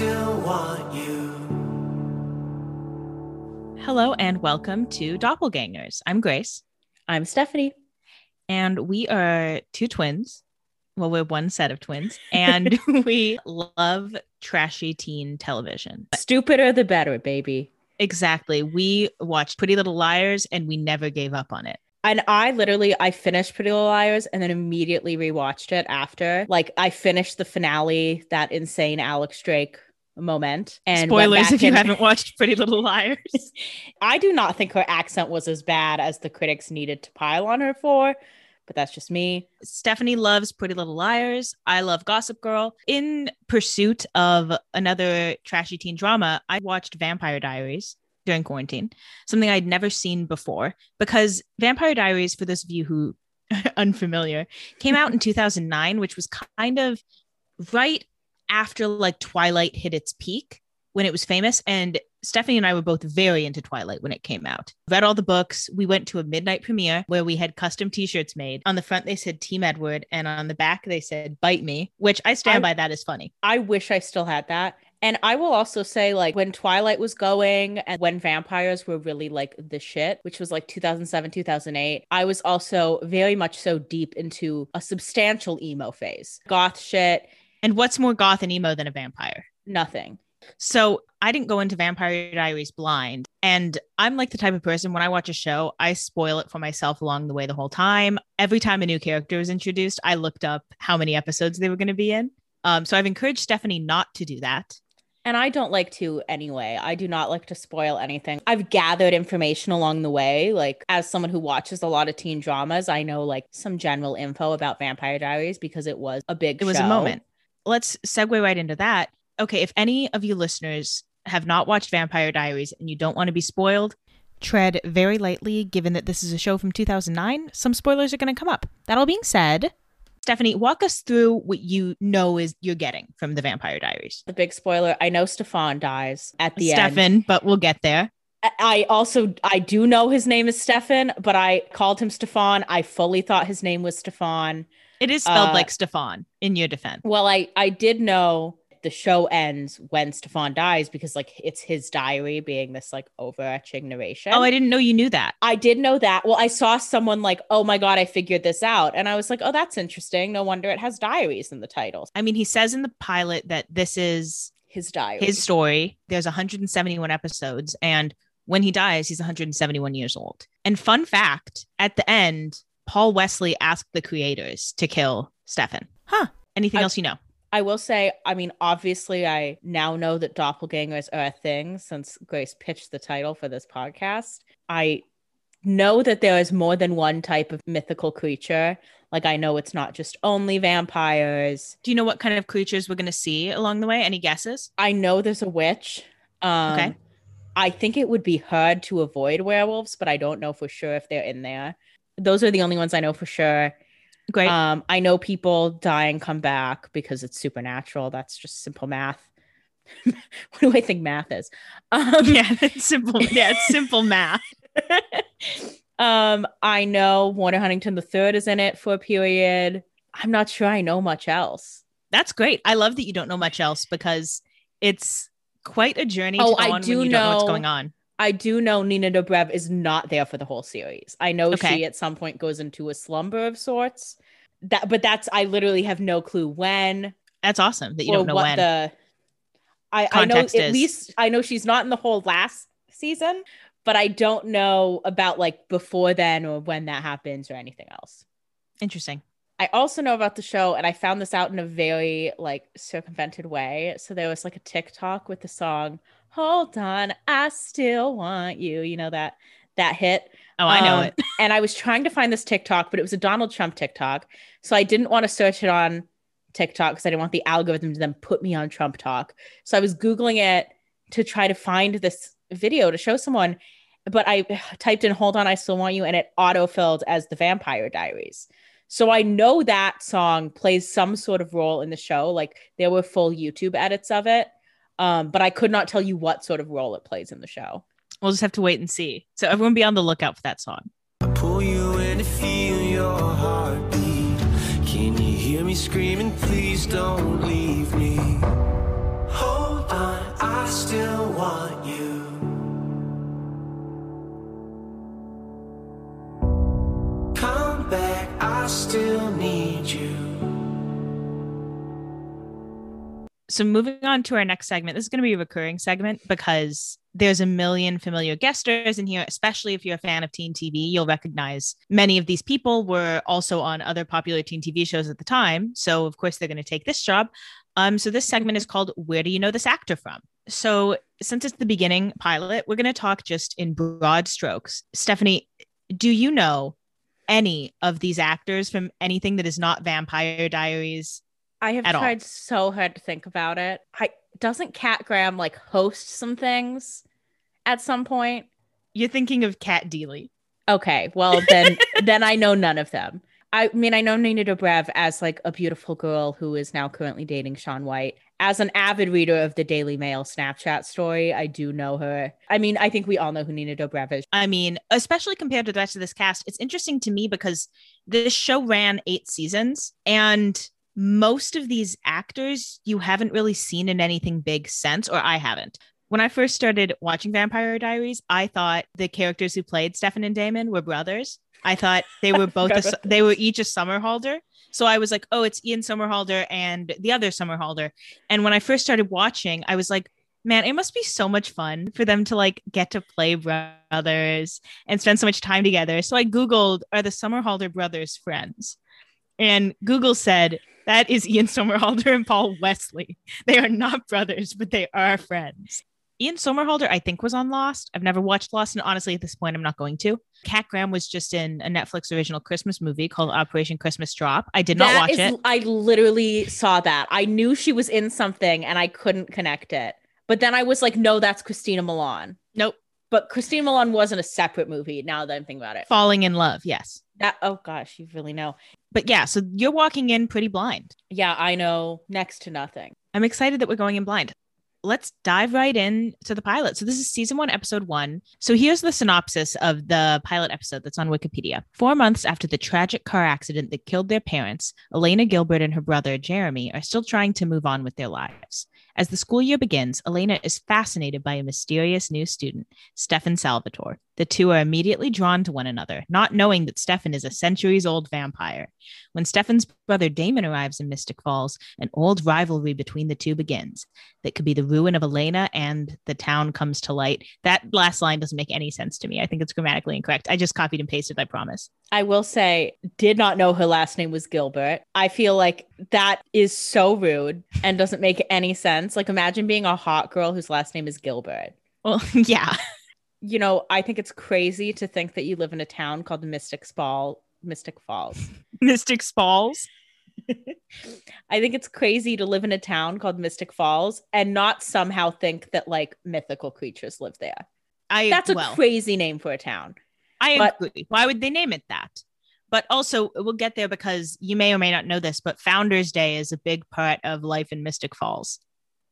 still want you. Hello and welcome to Doppelgangers. I'm Grace, I'm Stephanie. and we are two twins. Well, we're one set of twins, and we love trashy teen television. Stupider the better, baby. Exactly. We watched Pretty Little Liars and we never gave up on it. And I literally I finished Pretty Little Liars and then immediately rewatched it after. Like I finished the finale, that insane Alex Drake moment. And Spoilers if you and- haven't watched Pretty Little Liars. I do not think her accent was as bad as the critics needed to pile on her for, but that's just me. Stephanie loves Pretty Little Liars. I love Gossip Girl. In pursuit of another trashy teen drama, I watched Vampire Diaries during quarantine, something I'd never seen before because Vampire Diaries, for those of you who are unfamiliar, came out in 2009, which was kind of right after like Twilight hit its peak when it was famous. And Stephanie and I were both very into Twilight when it came out. Read all the books. We went to a midnight premiere where we had custom t-shirts made. On the front they said Team Edward and on the back they said Bite Me, which I stand I- by that is funny. I wish I still had that. And I will also say, like, when Twilight was going and when vampires were really like the shit, which was like 2007, 2008, I was also very much so deep into a substantial emo phase. Goth shit, And what's more goth and emo than a vampire? nothing. So I didn't go into Vampire Diaries blind. And I'm like the type of person when I watch a show, I spoil it for myself along the way the whole time. Every time a new character was introduced, I looked up how many episodes they were going to be in. Um, so I've encouraged Stephanie not to do that. And I don't like to anyway. I do not like to spoil anything. I've gathered information along the way. Like, as someone who watches a lot of teen dramas, I know like some general info about Vampire Diaries because it was a big It was show. a moment. Let's segue right into that. Okay, if any of you listeners have not watched Vampire Diaries and you don't want to be spoiled, tread very lightly given that this is a show from 2009. Some spoilers are going to come up. That all being said, Stephanie, walk us through what you know is you're getting from the Vampire Diaries. The big spoiler I know Stefan dies at the end. Stefan, but we'll get there. I- I also I do know his name is Stefan, but I called him Stefan. I fully thought his name was Stefan. It is spelled Uh, like Stefan in your defense. Well, I I did know the show ends when Stefan dies because like it's his diary being this like overarching narration. Oh, I didn't know you knew that. I did know that. Well, I saw someone like, "Oh my god, I figured this out." And I was like, "Oh, that's interesting. No wonder it has diaries in the title." I mean, he says in the pilot that this is His diary. his story. There's 171 episodes, and when he dies, he's 171 years old. And fun fact: at the end, Paul Wesley asked the creators to kill Stefan. Huh? Anything I- else you know? I will say, I mean, obviously, I now know that doppelgangers are a thing since Grace pitched the title for this podcast. I know that there is more than one type of mythical creature. Like, I know it's not just only vampires. Do you know what kind of creatures we're going to see along the way? Any guesses? I know there's a witch. Um, Okay. I think it would be hard to avoid werewolves, but I don't know for sure if they're in there. Those are the only ones I know for sure. Great. Um, I know people die and come back because it's supernatural. That's just simple math. what do I think math is? Um, yeah, it's simple. Yeah, it's simple math. um, I know Warner Huntington III is in it for a period. I'm not sure I know much else. That's great. I love that you don't know much else because it's quite a journey Oh, I do don't know what's going on. I do know Nina Dobrev is not there for the whole series. I know Okay. she at some point goes into a slumber of sorts. That, but that's I literally have no clue when That's awesome that you don't know what when. the. I, I know context at least I know she's not in the whole last season, but I don't know about like before then or when that happens or anything else. Interesting. I also know about the show, and I found this out in a very like circumvented way. So there was like a TikTok with the song "Hold On, I Still Want You." You know that that hit. Oh, I know Um, it. and I was trying to find this TikTok, but it was a Donald Trump TikTok, so I didn't want to search it on TikTok because I didn't want the algorithm to then put me on Trump talk. So I was googling it to try to find this video to show someone, but I typed in "Hold On, I Still Want You" and it auto-filled as the Vampire Diaries. So I know that song plays some sort of role in the show. Like there were full YouTube edits of it, um, but I could not tell you what sort of role it plays in the show. We'll just have to wait and see. So everyone be on the lookout for that song. I pull you in to So moving on to our next segment, this is going to be a recurring segment because there's a million familiar guest stars in here, especially if you're a fan of teen TV, you'll recognize many of these people were also on other popular teen TV shows at the time. So of course they're going to take this job. Um, so this segment is called Where Do You Know This Actor From? So since it's the beginning pilot, we're going to talk just in broad strokes. Stephanie, do you know any of these actors from anything that is not Vampire Diaries? I have At all. tried so hard to think about it. I doesn't Kat Graham like host some things at some point? You're thinking of Cat Deeley. Okay, well then then I know none of them. I mean, I know Nina Dobrev as like a beautiful girl who is now currently dating Shaun White. As an avid reader of the Daily Mail Snapchat story, I do know her. I mean, I think we all know who Nina Dobrev is. I mean, especially compared to the rest of this cast, it's interesting to me because this show ran eight seasons and most of these actors you haven't really seen in anything big since, or I haven't. When I first started watching Vampire Diaries, I thought the characters who played Stefan and Damon were brothers. I thought they were both, a, they were each a Somerhalder. So I was like, oh, it's Ian Somerhalder and the other Somerhalder. And when I first started watching, I was like, man, it must be so much fun for them to like get to play brothers and spend so much time together. So I Googled, are the Somerhalder brothers friends? And Google said, that is Ian Somerhalder and Paul Wesley. They are not brothers, but they are friends. Ian Somerhalder, I think, was on Lost. I've never watched Lost, and honestly, at this point, I'm not going to. Kat Graham was just in a Netflix original Christmas movie called Operation Christmas Drop. I did not watch is- it. I literally saw that. I knew she was in something and I couldn't connect it. But then I was like, no, that's Christina Milian. Nope. But Christina Milian wasn't a separate movie now that I'm thinking about it. Falling Inn Love, yes. That oh gosh, you really know. But yeah, so you're walking in pretty blind. Yeah, I know next to nothing. I'm excited that we're going in blind. Let's dive right in to the pilot. So this is season one, episode one. So here's the synopsis of the pilot episode that's on Wikipedia. Four months after the tragic car accident that killed their parents, Elena Gilbert and her brother Jeremy are still trying to move on with their lives. As the school year begins, Elena is fascinated by a mysterious new student, Stefan Salvatore. The two are immediately drawn to one another, not knowing that Stefan is a centuries old vampire. When Stefan's brother Damon arrives in Mystic Falls, an old rivalry between the two begins that could be the ruin of Elena and the town comes to light. That last line doesn't make any sense to me. I think it's grammatically incorrect. I just copied and pasted, I promise. I will say, did not know her last name was Gilbert. I feel like that is so rude and doesn't make any sense. Like, imagine being a hot girl whose last name is Gilbert. Well, yeah. You know, I think it's crazy to think that you live in a town called Mystic Fall, Mystic Falls. Mystic Falls. I think it's crazy to live in a town called Mystic Falls and not somehow think that like mythical creatures live there. I That's a well, crazy name for a town. I but- agree. Why would they name it that? But also, we'll get there because you may or may not know this, but Founders Day is a big part of life in Mystic Falls.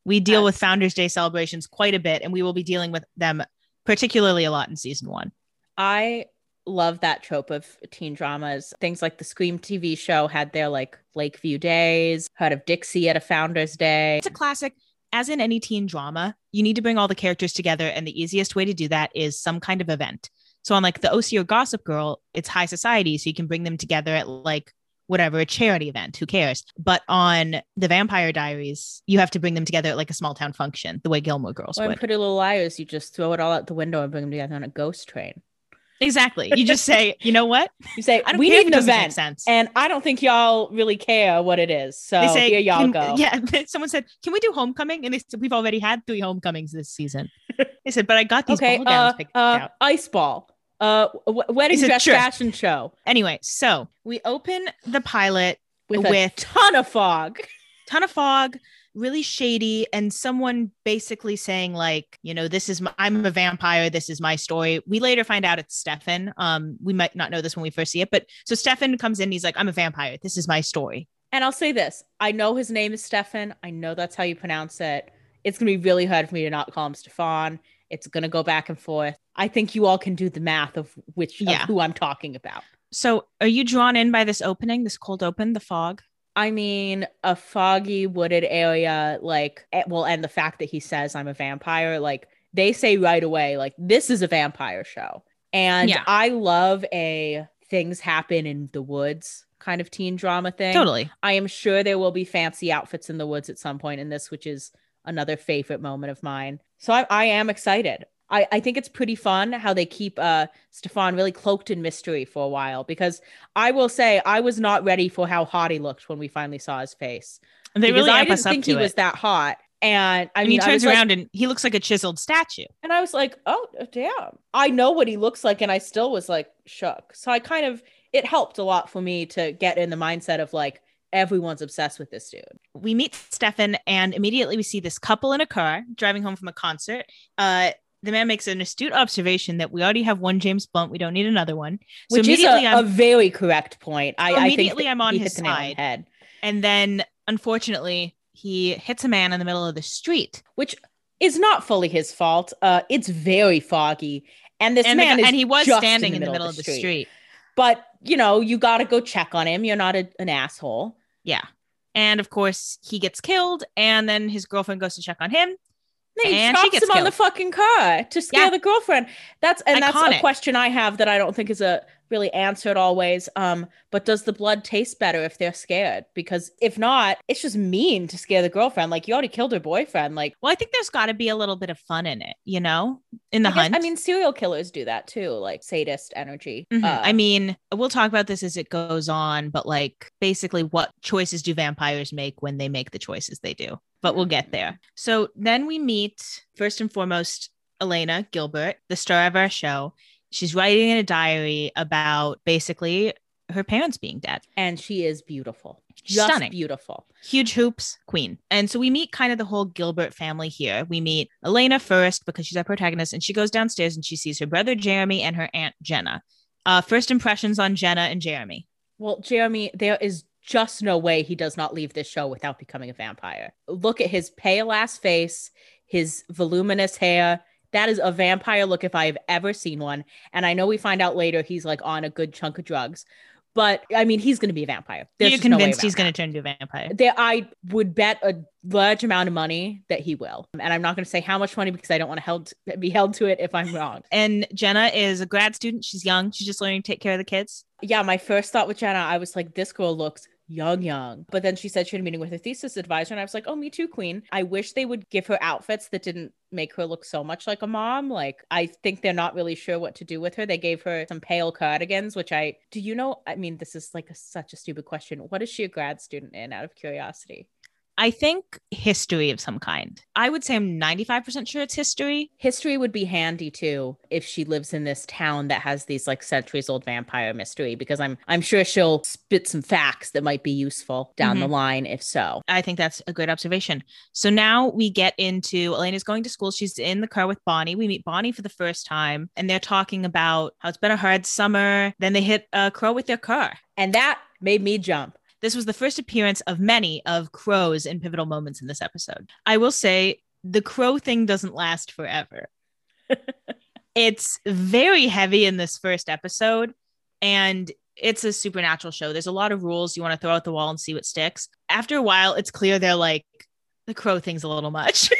We deal with Founders Day celebrations quite a bit, and we will be dealing with them particularly a lot in season one. I love that trope of teen dramas. Things like the Scream TV show had their like Lakeview Days, heard of Dixie at a Founders Day. It's a classic. As in any teen drama, you need to bring all the characters together, and the easiest way to do that is some kind of event. So on like the OC or Gossip Girl, it's high society, so you can bring them together at like whatever a charity event. Who cares? But on the Vampire Diaries, you have to bring them together at like a small town function, the way Gilmore Girls Or in would. Pretty Little Liars, you just throw it all out the window and bring them together on a ghost train. Exactly. You just say, you know what? You say, I don't we care need an event. sense. And I don't think y'all really care what it is. So they say, here y'all "Can- go. Yeah. Someone said, "Can we do homecoming?" And they said, "We've already had three homecomings this season." They said, "But I got these Okay. ball gowns Uh, picked uh, out." ice ball. Uh, wedding dress "Sure." fashion show Anyway, so we open the pilot with, a With- ton of fog. ton of fog, really shady, and someone basically saying like, you know, this is my, I'm a vampire. This is my story. We later find out it's Stefan. Um, we might not know this when we first see it, but so Stefan comes in. He's like, I'm a vampire. This is my story. And I'll say this: I know his name is Stefan. I know that's how you pronounce it. It's gonna be really hard for me to not call him Stefan. It's gonna go back and forth. I think you all can do the math of which Yeah. of who I'm talking about. So, are you drawn in by this opening, this cold open, the fog? I mean, a foggy wooded area, like, eh, well, and the fact that he says I'm a vampire, like, they say right away, like, this is a vampire show. And Yeah. I love a things happen in the woods kind of teen drama thing. Totally. I am sure there will be fancy outfits in the woods at some point in this, which is another favorite moment of mine. So I, I am excited. I, I think it's pretty fun how they keep uh Stefan really cloaked in mystery for a while because I will say I was not ready for how hot he looked when we finally saw his face. And they because really I didn't think he it. was that hot. And I and mean, he I turns was like- around and he looks like a chiseled statue. and I was like, oh, damn. I know what he looks like. And I still was like shook. So I kind of, it helped a lot for me to get in the mindset of like, everyone's obsessed with this dude. we meet Stefan and immediately we see this couple in a car driving home from a concert. Uh, the man makes an astute observation that we already have one James Blunt. We don't need another one. So Which is immediately a, I'm, a very correct point. I, I immediately that I'm on his the on side. head. and then unfortunately he hits a man in the middle of the street. which is not fully his fault. Uh, it's very foggy, and this and, man is and he was standing in the middle, of the street. But you know, you got to go check on him. You're not a, an asshole. Yeah. And of course, he gets killed, and then his girlfriend goes to check on him. Then he And she chops gets him on the fucking car to scare Yeah. the girlfriend. That's and that's a question I have that I don't think is a really answered always. Um, but does the blood taste better if they're scared? Because if not, it's just mean to scare the girlfriend. Like you already killed her boyfriend. Like Well, I think there's got to be a little bit of fun in it, you know, in the I, guess- hunt. I mean, serial killers do that too, like sadist energy. Mhm. Uh, I mean, we'll talk about this as it goes on, but like basically, what choices do vampires make when they make the choices they do? But we'll get there. So then we meet first and foremost Elena Gilbert, the star of our show. She's writing in a diary about basically her parents being dead. and she is beautiful, just stunning. beautiful. Huge hoops, queen. And so we meet kind of the whole Gilbert family here. We meet Elena first because she's our protagonist, and she goes downstairs and she sees her brother Jeremy and her aunt Jenna. Uh, first impressions on Jenna and Jeremy. Well, Jeremy, there is just no way he does not leave this show without becoming a vampire. Look at his pale ass face, his voluminous hair. That is a vampire look if I have ever seen one. And I know we find out later he's like on a good chunk of drugs, but I mean, he's going to be a vampire. There's You're just no convinced he's going to turn into a vampire. There, I would bet a large amount of money that he will. And I'm not going to say how much money because I don't want to held, be held to it if I'm wrong. And Jenna is a grad student. She's young. She's just learning to take care of the kids. yeah, my first thought with Jenna, I was like, this girl looks young, young. But then she said she had a meeting with her thesis advisor, and I was like, oh, me too, queen. I wish they would give her outfits that didn't make her look so much like a mom. Like, I think they're not really sure what to do with her. They gave her some pale cardigans, which I do you know? I mean, this is like a, such a stupid question. What is she a grad student in out of curiosity? I think history of some kind. I would say I'm 95% sure it's history. History would be handy too if she lives in this town that has these like centuries old vampire mystery because I'm I'm sure she'll spit some facts that might be useful down the mm-hmm. line if so. I think that's a great observation. So now we get into Elena's going to school. She's in the car with Bonnie. We meet Bonnie for the first time, and they're talking about how it's been a hard summer. Then they hit a crow with their car. And that made me jump. This was the first appearance of many of crows in pivotal moments in this episode. I will say the crow thing doesn't last forever. it's very heavy in this first episode, and it's a supernatural show. There's a lot of rules you want to throw out the wall and see what sticks. After a while, it's clear they're like, the crow thing's a little much.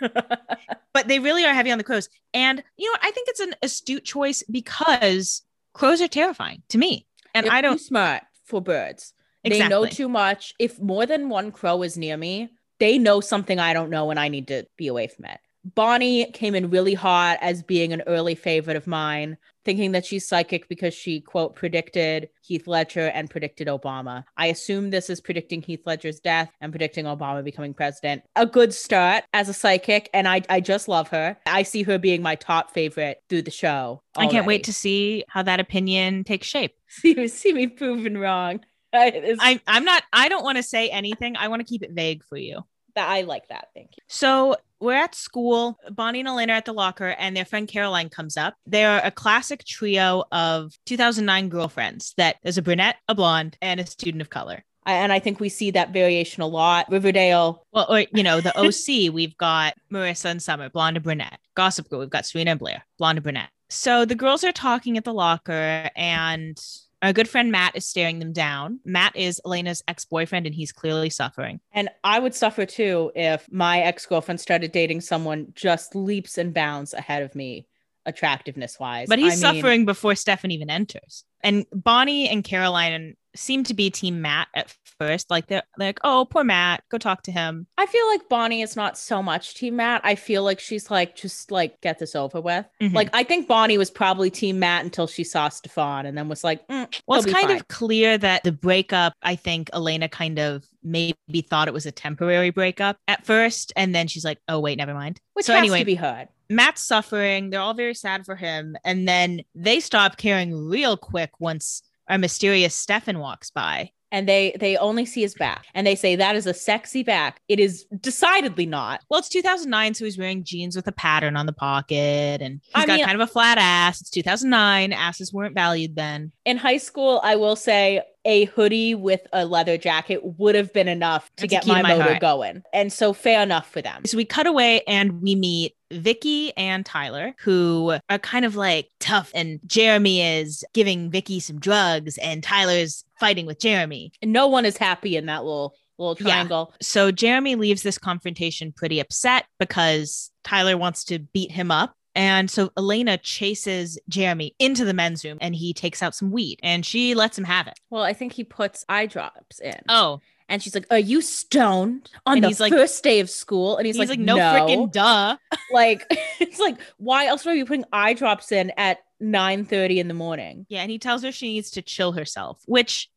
but they really are heavy on the crows. And you know? I think it's an astute choice because crows are terrifying to me. And They're I don't smart for birds. They know too much. If more than one crow is near me, they know something I don't know and I need to be away from it. Bonnie came in really hot as being an early favorite of mine, thinking that she's psychic because she, quote, predicted Heath Ledger and predicted Obama. I assume this is predicting Heath Ledger's death and predicting Obama becoming president. A good start as a psychic, and I, I just love her. I see her being my top favorite through the show. I can't wait to see how that opinion takes shape. see, me- see me proven wrong. I, it's- I, I'm not, I don't want to say anything. I want to keep it vague for you. that I like that. Thank you. So we're at school. Bonnie and Elena are at the locker, and their friend Caroline comes up. They're a classic trio of 2009 girlfriends That is a brunette, a blonde, and a student of color. I- and I think we see that variation a lot. Riverdale, Well, or, you know, the OC, we've got Marissa and Summer, blonde and brunette. Gossip Girl, we've got Serena and Blair, blonde and brunette. So the girls are talking at the locker, and Our good friend Matt is staring them down. Matt is Elena's ex boyfriend and he's clearly suffering. And I would suffer too if my ex girlfriend started dating someone just leaps and bounds ahead of me, attractiveness wise. But he's I mean, suffering before Stefan even enters. And Bonnie and Caroline seem to be team Matt at first. Like they're like, oh, poor Matt, go talk to him. I feel like Bonnie is not so much team Matt. I feel like she's like, just like get this over with. Mhm. Like I think Bonnie was probably team Matt until she saw Stefan and then was like, mm, Well, it's kind fine. of clear that the breakup, I think Elena kind of maybe thought it was a temporary breakup at first. And then she's like, oh, wait, never mind. which so has anyway, to be heard. Matt's suffering. They're all very sad for him. And then they stop caring real quick once our mysterious Stefan walks by. And they they only see his back and they say that is a sexy back. It is decidedly not. Well, it's 2009, so he's wearing jeans with a pattern on the pocket, and he's I got mean- kind of a flat ass. It's 2009. Asses weren't valued then. In high school, I will say a hoodie with a leather jacket would have been enough to That's get my, my motor heart. going. And so fair enough for them. So we cut away and we meet Vicky and Tyler, who are kind of like tough, and Jeremy is giving Vicky some drugs, and Tyler's fighting with Jeremy. And no one is happy in that little little Yeah. triangle. So Jeremy leaves this confrontation pretty upset because Tyler wants to beat him up. And so Elena chases Jeremy into the men's room and he takes out some weed and she lets him have it. Well, I think he puts eye drops in. Oh, And she's like, Are you stoned on And the he's like- first day of school? And he's, he's, like, like, no, freaking duh. like it's like, why else are you putting eye drops in at 9 30 in the morning? Yeah. And he tells her she needs to chill herself, which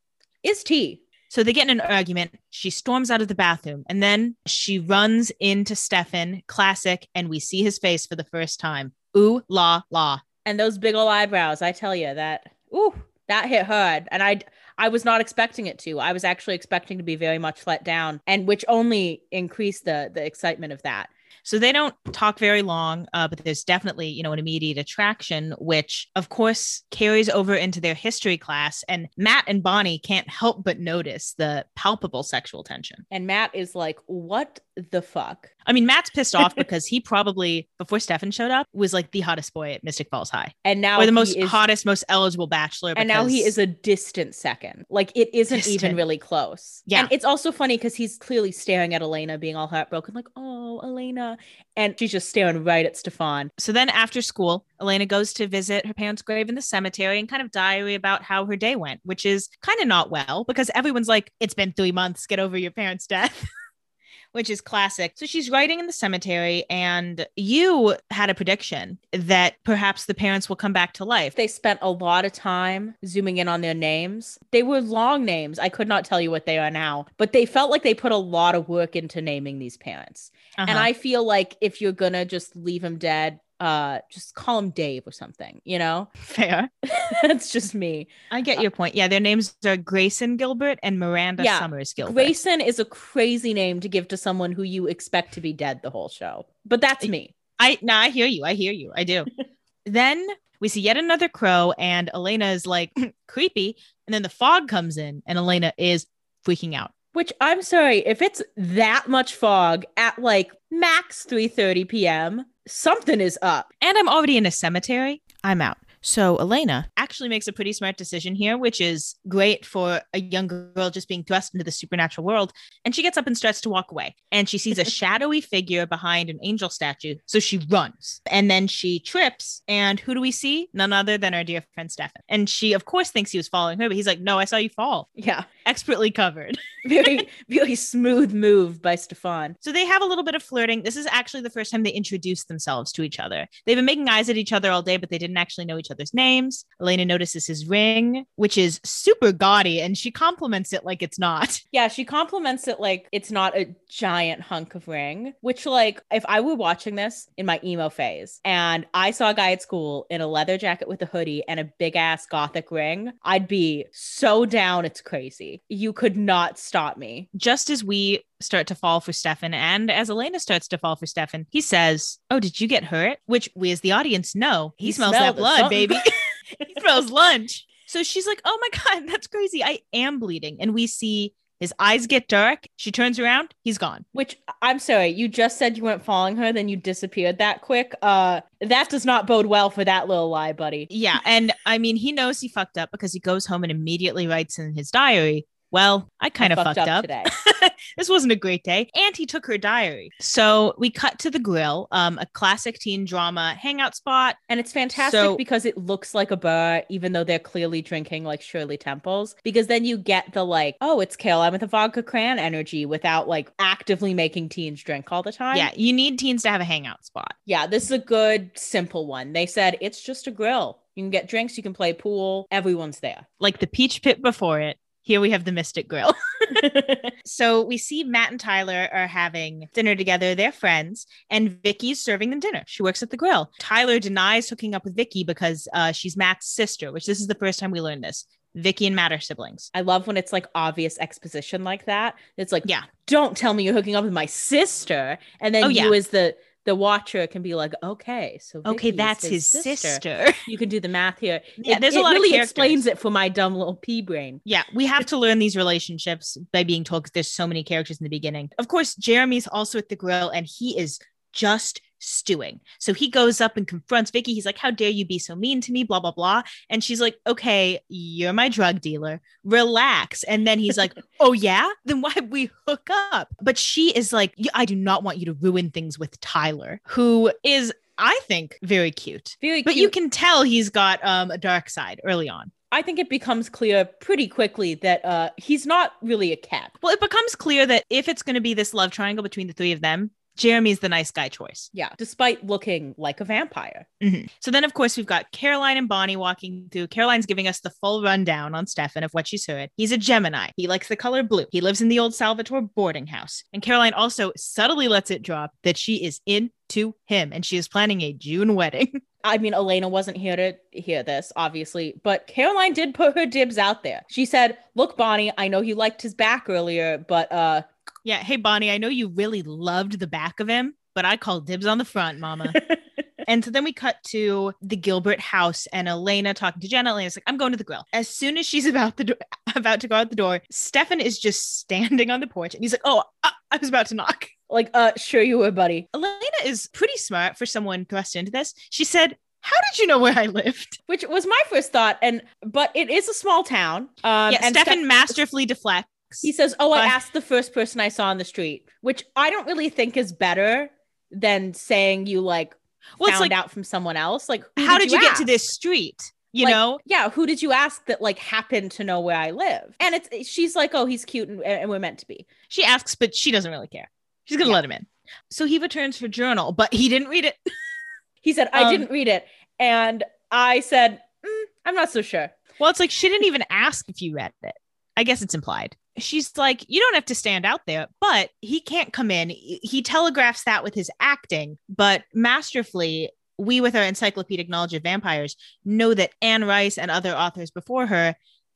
Is tea. So they get in an argument. She storms out of the bathroom and then she runs into Stefan, classic, and we see his face for the first time. Ooh la la. And those big ol' eyebrows, I tell you that, ooh, that hit hard. And I I was not expecting it to. I was actually expecting to be very much let down, and which only increased the the excitement of that. So they don't talk very long, uh, but there's definitely, you know, an immediate attraction, which of course carries over into their history class. And Matt and Bonnie can't help but notice the palpable sexual tension. And Matt is like, "What the fuck?" I mean, Matt's pissed off because he probably, before Stefan showed up, was like the hottest boy at Mystic Falls High. And now or the most is- hottest, most eligible bachelor. And now he is a distant second. Like it isn't even really close. Yeah. And it's also funny because he's clearly staring at Elena, being all heartbroken, like, oh, Elena. And she's just staring right at Stefan. So then after school, Elena goes to visit her parents' grave in the cemetery and kind of diary about how her day went, which is kind of not well because everyone's like, it's been three months, get over your parents' death. Which is classic. So she's writing in the cemetery, and you had a prediction that perhaps the parents will come back to life. They spent a lot of time zooming in on their names. They were long names. I could not tell you what they are now, but they felt like they put a lot of work into naming these parents. And Uh-huh. I feel like if you're gonna just leave them dead, uh, just call him Dave or something, you know? fair. That's just me. I get your point. Yeah, their names are Grayson Gilbert and Miranda Yeah, Sommers Gilbert. Grayson is a crazy name to give to someone who you expect to be dead the whole show. But that's me. I now I hear you. I hear you. I do. then we see yet another crow, and Elena is like creepy. And then the fog comes in, and Elena is freaking out. Which I'm sorry, if it's that much fog at like max 3:30 p.m., something is up. And I'm already in a cemetery. I'm out. So Elena actually makes a pretty smart decision here, which is great for a young girl just being thrust into the supernatural world. And she gets up and starts to walk away. And she sees a shadowy figure behind an angel statue. So she runs. And then she trips. And who do we see? None other than our dear friend Stefan. And she, of course, thinks he was following her, but he's like, No, I saw you fall. Yeah. Expertly covered. Very, very smooth move by Stefan. So they have a little bit of flirting. This is actually the first time they introduce themselves to each other. They've been making eyes at each other all day, but they didn't actually know each other's names. Elena notices his ring, which is super gaudy, and she compliments it like it's not. Yeah, she compliments it like it's not a giant hunk of ring, which, like, if I were watching this in my emo phase and I saw a guy at school in a leather jacket with a hoodie and a big ass gothic ring, I'd be so down. It's crazy. You could not stop me. Just as we start to fall for Stefan, and as Elena starts to fall for Stefan, he says, Oh, did you get hurt? Which we as the audience know he, He smells that blood, something. baby. he smells lunch. So she's like, Oh my God, that's crazy. I am bleeding. And we see His eyes get dark. She turns around. He's gone. Which I'm sorry, you just said you weren't following her, then you disappeared that quick. Uh, that does not bode well for that little lie, buddy. Yeah. And I mean, he knows he fucked up because he goes home and immediately writes in his diary, well, I kind of fucked, up. today. this wasn't a great day. And he took her diary. So we cut to the grill, um, a classic teen drama hangout spot. And it's fantastic So- because it looks like a bar, even though they're clearly drinking like Shirley Temples. Because then you get the like, oh, it's Caroline with a vodka cran energy without like actively making teens drink all the time. Yeah, you need teens to have a hangout spot. Yeah, this is a good, simple one. They said it's just a grill. You can get drinks, you can play pool, everyone's there. Like the peach pit before it. Here we have the Mystic Grill. so we see Matt and Tyler are having dinner together. They're friends, and Vicky's serving them dinner. She works at the grill. Tyler denies hooking up with Vicky because uh, she's Matt's sister, which this is the first time we learned this. Vicky and Matt are siblings. I love when it's like obvious exposition like that. It's like, Yeah. don't tell me you're hooking up with my sister. And then Oh, you yeah. as the the watcher can be like, okay, so Okay, Vicky is that's his sister. You can do the math here. Yeah, It- there's a lot really explains it for my dumb little pea brain. Yeah, we have to learn these relationships by being told because there's so many characters in the beginning. Of course, Jeremy's also at the grill and he is just stewing. So he goes up and confronts Vicky. He's like, How dare you be so mean to me? Blah, blah, blah. And she's like, Okay, you're my drug dealer. Relax. And then he's like, Oh, yeah? Then why we hook up? But she is like, I do not want you to ruin things with Tyler, who is, I think, very cute. Very cute. But you can tell he's got um, a dark side early on. I think it becomes clear pretty quickly that uh he's not really a cat. Well, it becomes clear that if it's going to be this love triangle between the three of them, Jeremy's the nice guy choice. Yeah, despite looking like a vampire. So then, of course, we've got Caroline and Bonnie walking through. Caroline's giving us the full rundown on Stefan of what she's heard. He's a Gemini. He likes the color blue. He lives in the old Salvatore boarding house. And Caroline also subtly lets it drop that she is into him and she is planning a June wedding. I mean, Elena wasn't here to hear this, obviously, but Caroline did put her dibs out there. She said, Look, Bonnie, I know you liked his back earlier, but uh yeah. Hey, Bonnie, I know you really loved the back of him, but I called dibs on the front, mama. And so then we cut to the Gilbert house and Elena talking to Jenna. Elena's like, I'm going to the grill. As soon as she's about the do- about to go out the door, Stefan is just standing on the porch and he's like, Oh, uh, I was about to knock. like, uh, sure you were, buddy. Elena is pretty smart for someone thrust into this. She said, How did you know where I lived? Which was my first thought. And but it is a small town. Um yeah, and Stefan Steph- masterfully deflects. He says, Oh, I asked the first person I saw on the street, which I don't really think is better than saying you like well, found like, out from someone else. Like, how did you, get to this street? You Like, know? yeah who did you ask that like happened to know where i live and it's she's like oh he's cute and, and we're meant to be She asks, but she doesn't really care. She's gonna Yeah. let him in. So he returns for journal, but he didn't read it. he said i Um, didn't read it and i said "Mm, i'm not so sure Well, it's like she didn't even ask if you read it. I guess it's implied. She's like, you don't have to stand out there, but he can't come in. He telegraphs that with his acting, but masterfully, we with our encyclopedic knowledge of vampires know that Anne Rice and other authors before her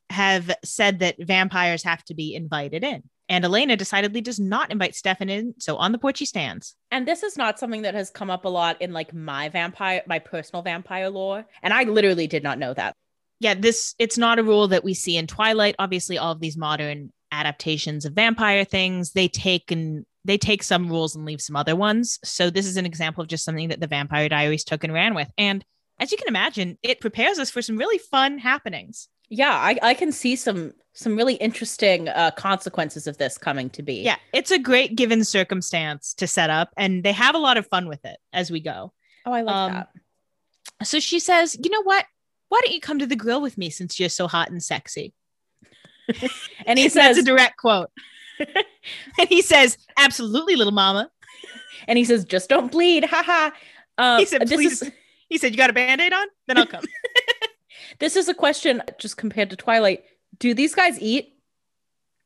have said that vampires have to be invited in. And Elena decidedly does not invite Stefan in, so on the porch he stands. and this is not something that has come up a lot in like my vampire my personal vampire lore and i literally did not know that yeah, this it's not a rule that we see in Twilight. Obviously, all of these modern adaptations of vampire things, they take and they take some rules and leave some other ones. So this is an example of just something that the Vampire Diaries took and ran with. And as you can imagine, it prepares us for some really fun happenings. yeah i, I can see some some really interesting uh, consequences of this coming to be Yeah, it's a great given circumstance to set up, and they have a lot of fun with it as we go. oh i love Um, that So she says, "You know what? Why don't you come to the grill with me since you're so hot and sexy?" and he says, That's a direct quote. and he says, "Absolutely, little mama." and he says just don't bleed haha uh, He said, "Please." is He said, "You got a band-aid on? Then I'll come." This is a question just compared to Twilight. Do these guys eat?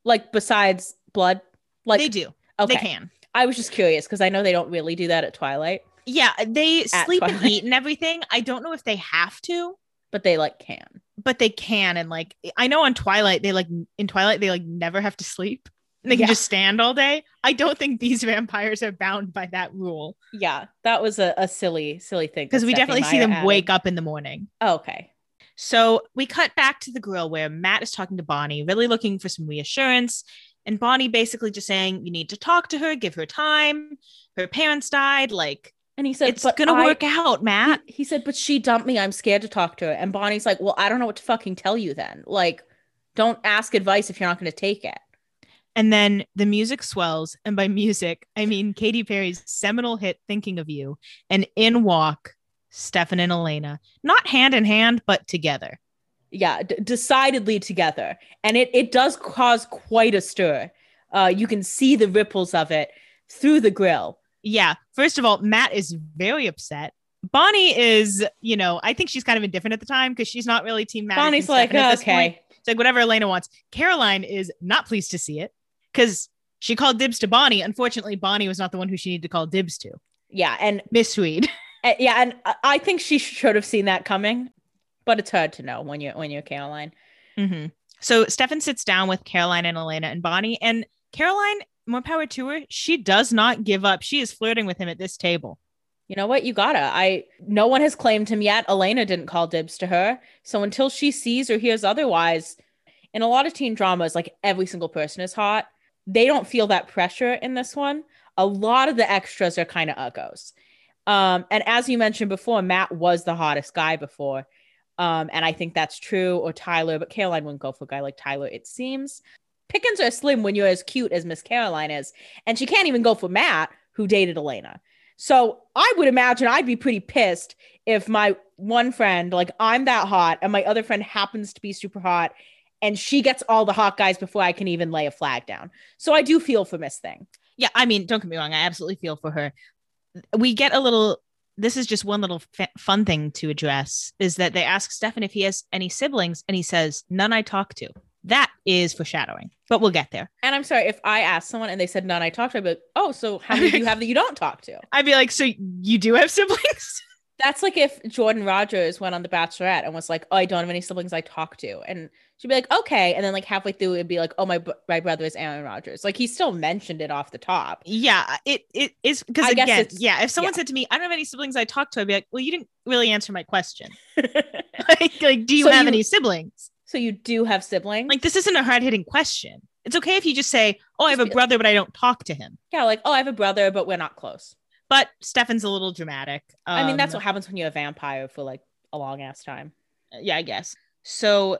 Like besides blood? Like they do. okay. They can. I was just curious because I know they don't really do that at Twilight, Yeah, they sleep and eat and everything. I don't know if they have to, but they like can. But they can. And like, I know on Twilight, they like in Twilight they like never have to sleep. They can Yeah. just stand all day. I don't think these vampires are bound by that rule Yeah, that was a, a silly, silly thing. because we definitely see them added. wake up in the morning. Oh, okay. So we cut back to the grill where Matt is talking to Bonnie, really looking for some reassurance. And Bonnie basically just saying, you need to talk to her, give her time. Her parents died. Like, And he said, it's "But going to I- work out, Matt. He, he said, but she dumped me. I'm scared to talk to her. And Bonnie's like, well, I don't know what to fucking tell you then. Like, don't ask advice if you're not going to take it. And then the music swells. And by music, I mean Katy Perry's seminal hit, Thinking of You. And in walk Stefan and Elena, not hand in hand, but together. Yeah, d- decidedly together. And it, it does cause quite a stir. Uh, you can see the ripples of it through the grill. Yeah. First of all, Matt is very upset. Bonnie is, you know, I think she's kind of indifferent at the time because she's not really Team Matt. Bonnie's like, this okay. point. It's like whatever Elena wants. Caroline is not pleased to see it because she called dibs to Bonnie. Unfortunately, Bonnie was not the one who she needed to call dibs to. Yeah, and Miss Swede. uh, yeah, and I- think she should have seen that coming, but it's hard to know when you're when you're Caroline. hmm So Stefan sits down with Caroline and Elena and Bonnie, and Caroline, more power to her, she does not give up. She is flirting with him at this table. You know what? You gotta. I no one has claimed him yet. Elena didn't call dibs to her. So until she sees or hears otherwise, in a lot of teen dramas, like every single person is hot. They don't feel that pressure in this one. A lot of the extras are kind of uggos. Um, and as you mentioned before, Matt was the hottest guy before. Um, and I think that's true, or Tyler, but Caroline wouldn't go for a guy like Tyler, it seems. Pickings are slim when you're as cute as Miss Caroline is. And she can't even go for Matt, who dated Elena. So I would imagine I'd be pretty pissed if my one friend, like I'm that hot, and my other friend happens to be super hot, and she gets all the hot guys before I can even lay a flag down. So I do feel for Miss Thing. Yeah, I mean, don't get me wrong. I absolutely feel for her. We get a little. This is just one little fa- fun thing to address is that they ask Stefan if he has any siblings, and he says none I talk to. That is foreshadowing, but we'll get there. And I'm sorry if I asked someone and they said none I talked to, I'd be like, oh, so how many do you have that you don't talk to? I'd be like, so you do have siblings? That's like if Jordan Rodgers went on The Bachelorette and was like, oh, I don't have any siblings I talk to. And she'd be like, okay. And then like halfway through, it'd be like, oh, my, my brother is Aaron Rodgers. Like he still mentioned it off the top. yeah, it it is because I guess again, yeah. If someone yeah. said to me, I don't have any siblings I talk to, I'd be like, well, you didn't really answer my question. like, like, do you So have you- any siblings? So you do have siblings? Like, this isn't a hard hitting question. It's okay if you just say, oh, I have a brother, but I don't talk to him. yeah, like, oh, I have a brother, but we're not close. But Stefan's a little dramatic. I mean, that's Um, what happens when you're a vampire for like a long ass time. yeah, I guess. So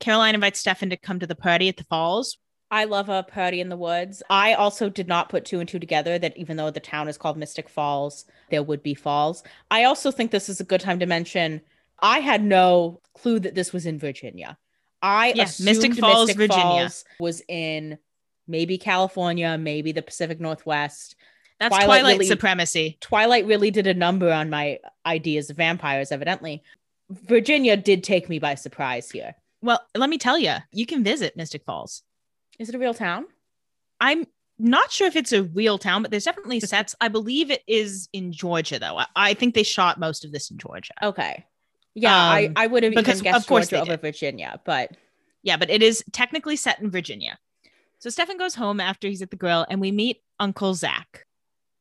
Caroline invites Stefan to come to the party at the falls. I love a party in the woods. I also did not put two and two together that even though the town is called Mystic Falls, there would be falls. I also think this is a good time to mention I had no clue that this was in Virginia. I Yeah, assumed Mystic Falls, Virginia. Falls was in maybe California, maybe the Pacific Northwest. That's Twilight Twilight, really- supremacy. Twilight really did a number on my ideas of vampires, evidently. Virginia did take me by surprise here. Well, let me tell you, you can visit Mystic Falls. Is it a real town? I'm not sure if it's a real town, but there's definitely sets. I believe it is in Georgia, though. I, I think they shot most of this in Georgia. Okay. Yeah, I, Um, I would have because even guessed of course Georgia over Virginia, but Yeah, but it is technically set in Virginia. So Stefan goes home after he's at the grill, and we meet Uncle Zach.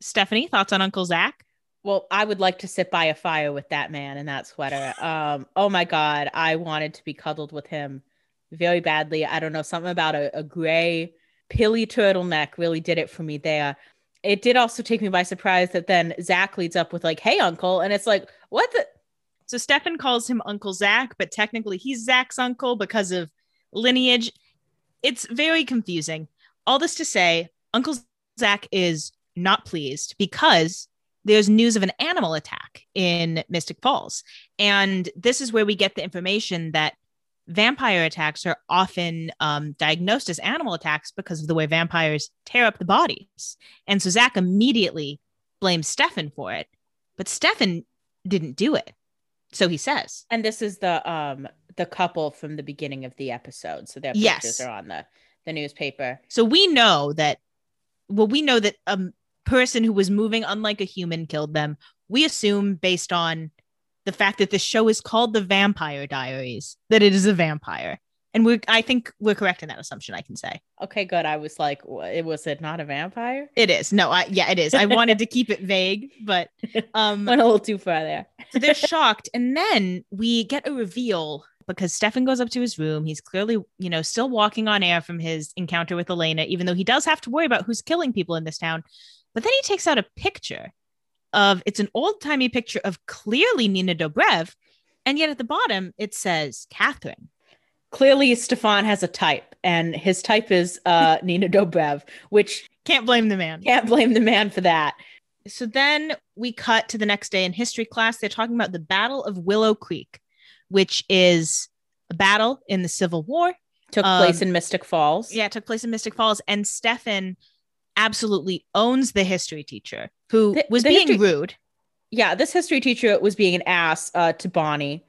Stephanie, thoughts on Uncle Zach? well, I would like to sit by a fire with that man in that sweater. Um, oh my god, I wanted to be cuddled with him very badly. I don't know, something about a, a gray pilly turtleneck really did it for me there. It did also take me by surprise that then Zach leads up with like, "Hey, Uncle," and it's like, "What the?" So Stefan calls him Uncle Zach, but technically he's Zach's uncle because of lineage. It's very confusing. All this to say, Uncle Zach is not pleased because there's news of an animal attack in Mystic Falls. And this is where we get the information that vampire attacks are often um, diagnosed as animal attacks because of the way vampires tear up the bodies. And so Zach immediately blames Stefan for it, but Stefan didn't do it. So he says. And this is the um the couple from the beginning of the episode, so their Yes. pictures are on the the newspaper. So we know that, well, we know that a person who was moving unlike a human killed them. We assume, based on the fact that the show is called The Vampire Diaries, that it is a vampire. And we're, I think we're correct in that assumption, I can say. Okay, good. I was like, it was it not a vampire? It is. No, I, yeah, it is. I wanted to keep it vague, but um, Went a little too far there. so they're shocked. And then we get a reveal because Stefan goes up to his room. He's clearly, you know, still walking on air from his encounter with Elena, even though he does have to worry about who's killing people in this town. But then he takes out a picture of it's an old timey picture of clearly Nina Dobrev. And yet at the bottom, it says Catherine. Clearly, Stefan has a type, and his type is uh, Nina Dobrev, which Can't blame the man. can't blame the man for that. So then we cut to the next day in history class. They're talking about the Battle of Willow Creek, which is a battle in the Civil War. Took Um, place in Mystic Falls. Yeah, it took place in Mystic Falls. And Stefan absolutely owns the history teacher who The- was the being history- rude. yeah, this history teacher was being an ass uh, to Bonnie.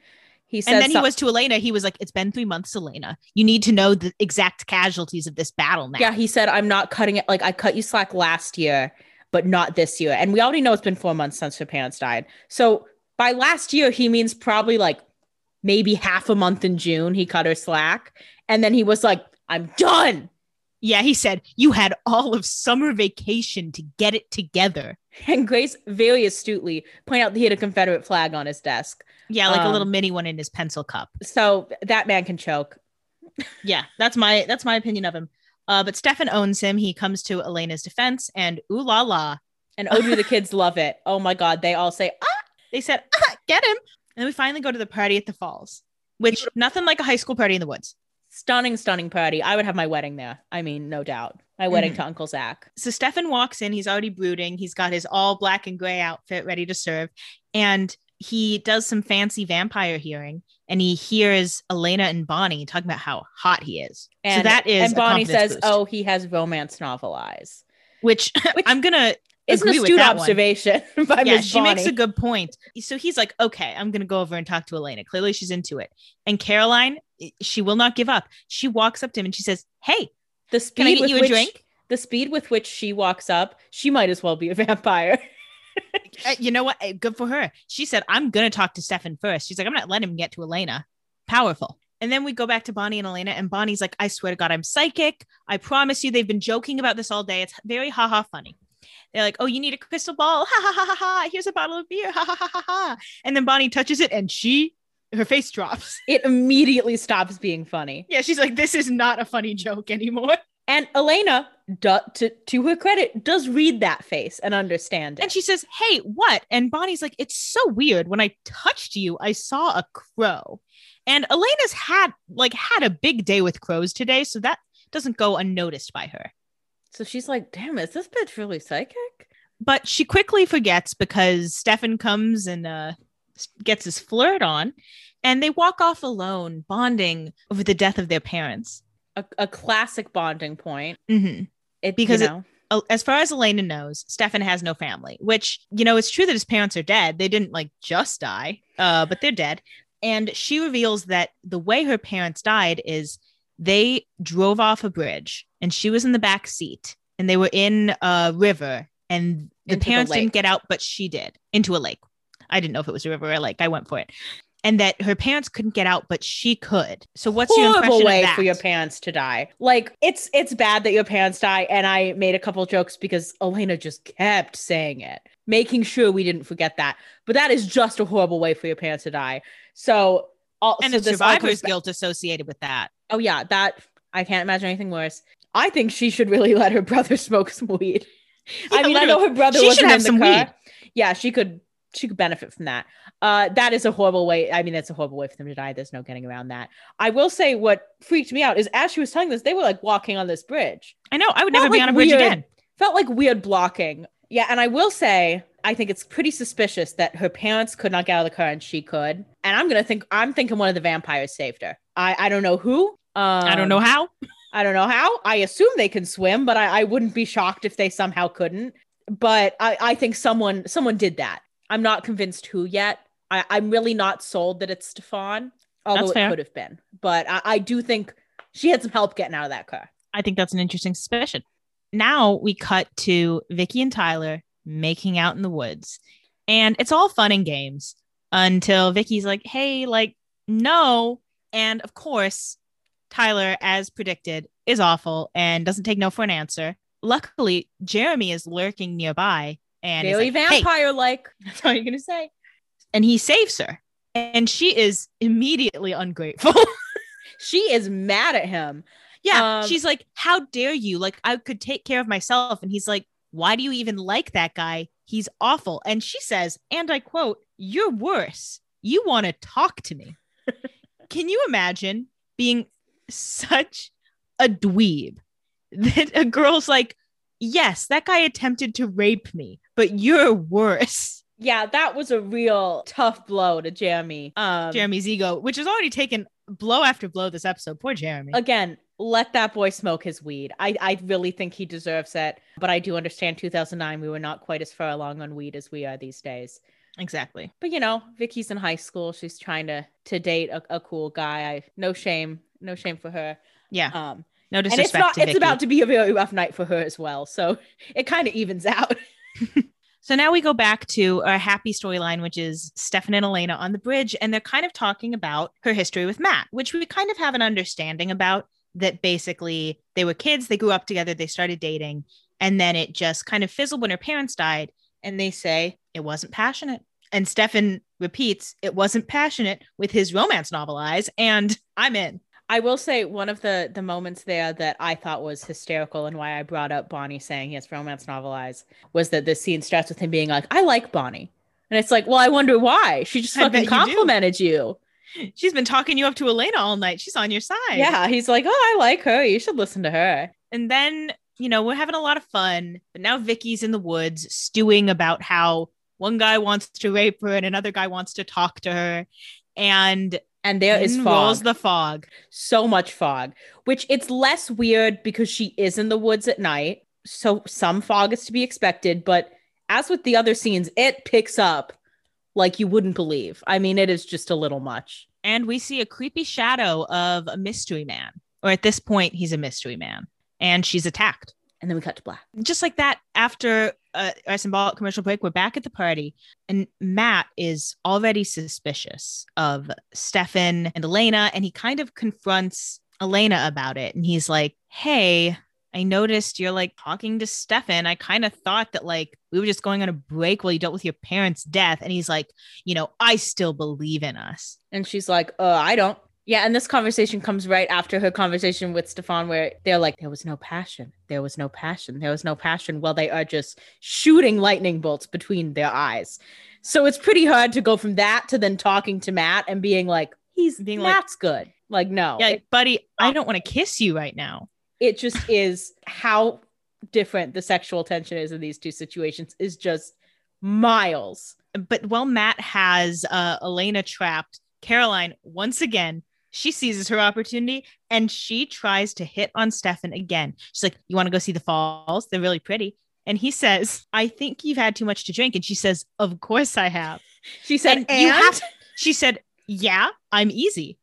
He said And then he some- was to Elena. He was like, It's been three months, Elena. You need to know the exact casualties of this battle now. Yeah, he said, I'm not cutting it. Like, I cut you slack last year, but not this year. And we already know it's been four months since her parents died. So by last year, he means probably like maybe half a month in June, he cut her slack. And then he was like, I'm done. Yeah, he said, You had all of summer vacation to get it together. And Grace very astutely point out that he had a Confederate flag on his desk. Yeah, like a Um, little mini one in his pencil cup. So that man can choke. Yeah, that's my that's my opinion of him. Uh, but Stefan owns him. He comes to Elena's defense, and ooh la la, And Audrey, the kids love it. Oh my God. They all say, ah, they said, ah, "Get him!" And then we finally go to the party at the falls, which nothing like a high school party in the woods. Stunning, stunning party. I would have my wedding there. I mean, no doubt. My wedding Mhm. to Uncle Zach. So Stefan walks in. He's already brooding. He's got his all black and gray outfit ready to serve, and he does some fancy vampire hearing. And he hears Elena and Bonnie talking about how hot he is. And so that is and Bonnie says, boost, "Oh, he has romance novel eyes." which, Which I'm gonna It's an astute observation by yeah, she makes a good point. So he's like, okay, I'm gonna go over and talk to Elena. Clearly, she's into it. And Caroline, she will not give up. She walks up to him and she says, "Hey, The can I speed get with you a which drink?" the speed with which she walks up, she might as well be a vampire. Uh, you know what? Uh, Good for her. She said, I'm gonna talk to Stefan first. She's like, I'm not letting him get to Elena. Powerful. And then we go back to Bonnie and Elena, and Bonnie's like, I swear to God, I'm psychic. I promise you, they've been joking about this all day. It's very ha ha funny. They're like, oh, you need a crystal ball. Ha ha ha ha ha. Here's a bottle of beer. Ha ha ha ha ha. And then Bonnie touches it and she, her face drops. It immediately stops being funny. Yeah, she's like, this is not a funny joke anymore. And Elena, do, to to her credit, does read that face and understand it. And she says, Hey, what? And Bonnie's like, It's so weird. When I touched you, I saw a crow. And Elena's had like had a big day with crows today, so that doesn't go unnoticed by her. so she's like, "Damn, is this bitch really psychic?" But she quickly forgets because Stefan comes and uh, gets his flirt on, and they walk off alone, bonding over the death of their parents. A, a classic bonding point. hmm It Because you know, Uh, As far as Elena knows, Stefan has no family, which, you know, it's true that his parents are dead. They didn't like just die, uh, but they're dead. And she reveals that the way her parents died is they drove off a bridge and she was in the back seat and they were in a river and the Into parents lake. didn't get out, but she did into a lake. I didn't know if it was a river or a lake. I went for it. And that her parents couldn't get out, but she could. So what's your horrible impression way of that? for your parents to die. Like it's it's bad that your parents die. And I made a couple jokes because Elena just kept saying it, making sure we didn't forget that. But that is just a horrible way for your parents to die. So all, and so the this all comes survivor's back- guilt associated with that. Oh yeah, that I can't imagine anything worse. I think she should really let her brother smoke some weed. I Yeah, mean, I know her brother She wasn't should have in the some car. weed. Yeah, she could. She could benefit from that. Uh, that is a horrible way. I mean, that's a horrible way for them to die. There's no getting around that. I will say, what freaked me out is as she was telling this, they were like walking on this bridge. I know. I would Felt never be on a bridge weird. again. Felt like weird blocking. Yeah, and I will say, I think it's pretty suspicious that her parents could not get out of the car and she could. And I'm gonna think I'm thinking one of the vampires saved her. I I don't know who. Um, I don't know how. I don't know how. I assume they can swim, but I, I wouldn't be shocked if they somehow couldn't. But I, I think someone someone did that. I'm not convinced who yet. I, I'm really not sold that it's Stefan, although That's it fair. could have been. But I, I do think she had some help getting out of that car. I think that's an interesting suspicion. Now we cut to Vicki and Tyler making out in the woods. And it's all fun and games until Vicki's like, hey, like, no. And of course, Tyler, as predicted, is awful and doesn't take no for an answer. Luckily, Jeremy is lurking nearby and like, vampire like. that's all you're gonna say. And he saves her. And she is immediately ungrateful. She is mad at him. yeah. Um, she's like, How dare you? Like, I could take care of myself. And he's like, Why do you even like that guy? He's awful. And she says, and I quote, You're worse. You want to talk to me. Can you imagine being such a dweeb that a girl's like, Yes, that guy attempted to rape me, but you're worse. Yeah, that was a real tough blow to Jeremy. Um, Jeremy's ego, which has already taken blow after blow this episode. Poor Jeremy. again, let that boy smoke his weed. I, I really think he deserves it. But I do understand 2009, we were not quite as far along on weed as we are these days. exactly. But you know, Vicki's in high school. She's trying to to date a, a cool guy. I no shame, no shame for her. Yeah. Um, No and it's not. It's about to be a very rough night for her as well. So it kind of evens out. So now we go back to a happy storyline, which is Stefan and Elena on the bridge, and they're kind of talking about her history with Matt, which we kind of have an understanding about. That basically they were kids, they grew up together, they started dating, and then it just kind of fizzled when her parents died. And they say it wasn't passionate. And Stefan repeats, it wasn't passionate with his romance novel eyes, and I'm in. I will say one of the the moments there that I thought was hysterical and why I brought up Bonnie saying yes, romance novel eyes was that the scene starts with him being like, "I like Bonnie," and it's like, "Well, I wonder why." She just I fucking you complimented you. She's been talking you up to Elena all night. She's on your side. Yeah, he's like, "Oh, I like her. You should listen to her." And then, you know, we're having a lot of fun. But now Vicki's in the woods stewing about how one guy wants to rape her and another guy wants to talk to her. And And there is in fog. rolls the fog. so much fog, which it's less weird because she is in the woods at night. So some fog is to be expected, but as with the other scenes, it picks up like you wouldn't believe. I mean, it is just a little much. And we see a creepy shadow of a mystery man. Or at this point, he's a mystery man. And she's attacked. And then we cut to black. just like that after uh, our symbolic commercial break we're back at the party and matt is already suspicious of stefan and elena and he kind of confronts elena about it and he's like hey i noticed you're like talking to stefan i kind of thought that like we were just going on a break while you dealt with your parents death and he's like you know i still believe in us And she's like, uh, I don't. Yeah, and this conversation comes right after her conversation with Stefan, where they're like, there was no passion. There was no passion. There was no passion. Well, they are just shooting lightning bolts between their eyes. So it's pretty hard to go from that to then talking to Matt and being like, he's Being like- Matt's good. Like, no. yeah It, buddy i don't want to kiss you right now it just is how different the sexual tension is in these two situations is just miles. but while Matt has uh, Elena trapped, Caroline once again she seizes her opportunity and she tries to hit on Stefan again. She's like, "You want to go see the falls? They're really pretty." And he says, "I think you've had too much to drink." And she says, "Of course I have." She said, And you have- She said, "Yeah, I'm easy."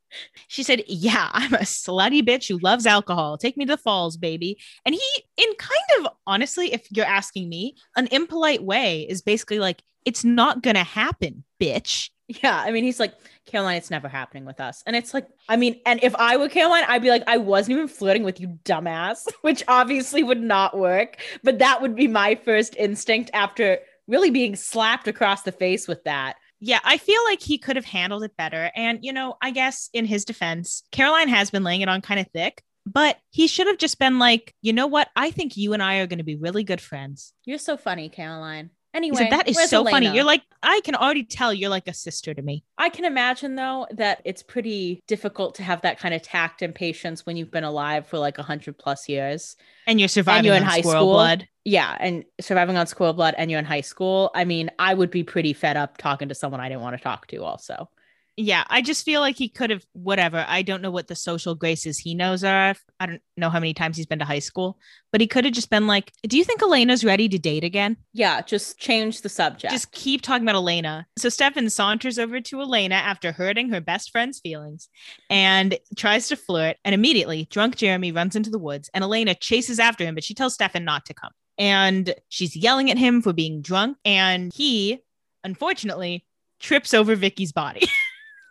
She said, "Yeah, I'm a slutty bitch who loves alcohol. Take me to the falls, baby." And he, in kind of honestly, if you're asking me, an impolite way, is basically like, "It's not gonna happen, bitch." Yeah, I mean, he's like, Caroline, it's never happening with us. And it's like, I mean, and if I were Caroline, I'd be like, I wasn't even flirting with you, dumbass, which obviously would not work. But that would be my first instinct after really being slapped across the face with that. Yeah, I feel like he could have handled it better. And, you know, I guess in his defense, Caroline has been laying it on kind of thick, but he should have just been like, you know what? I think you and I are going to be really good friends. You're so funny, Caroline. Anyway, said, that is so funny. You're like, I can already tell you're like a sister to me. I can imagine though that it's pretty difficult to have that kind of tact and patience when you've been alive for like a hundred plus years. And you're surviving you're in on high squirrel school. blood. Yeah, and surviving on squirrel blood and you're in high school. I mean, I would be pretty fed up talking to someone I didn't want to talk to also. Yeah, I just feel like he could have, whatever. I don't know what the social graces he knows are. I don't know how many times he's been to high school, but he could have just been like, Do you think Elena's ready to date again? Yeah, just change the subject. Just keep talking about Elena. So Stefan saunters over to Elena after hurting her best friend's feelings and tries to flirt. And immediately, drunk Jeremy runs into the woods and Elena chases after him, but she tells Stefan not to come. And she's yelling at him for being drunk. And he, unfortunately, trips over Vicki's body.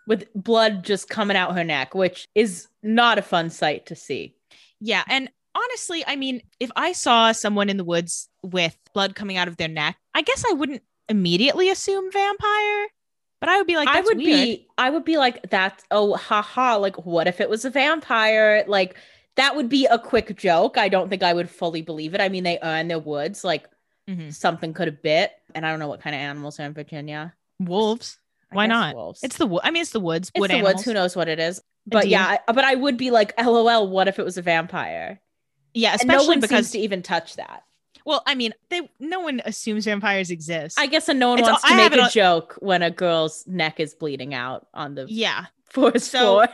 with blood just coming out her neck, which is not a fun sight to see. Yeah. And honestly, I mean, if I saw someone in the woods with blood coming out of their neck, I guess I wouldn't immediately assume vampire. But I would be like, I would weird. be I would be like that's oh haha like what if it was a vampire like that would be a quick joke. I don't think I would fully believe it. I mean they are in their woods like Mhm. something could have bit and I don't know what kind of animals are in Virginia. wolves. I Why not? Wolves. It's the I mean, it's the woods. It's wood the animals. woods. Who knows what it is? But yeah, I, but I would be like, LOL. What if it was a vampire? Yeah, And no especially one because seems to even touch that. well, I mean, they no one assumes vampires exist. I guess, and no one It's- wants I to make a on- joke when a girl's neck is bleeding out on the yeah. forest So- floor.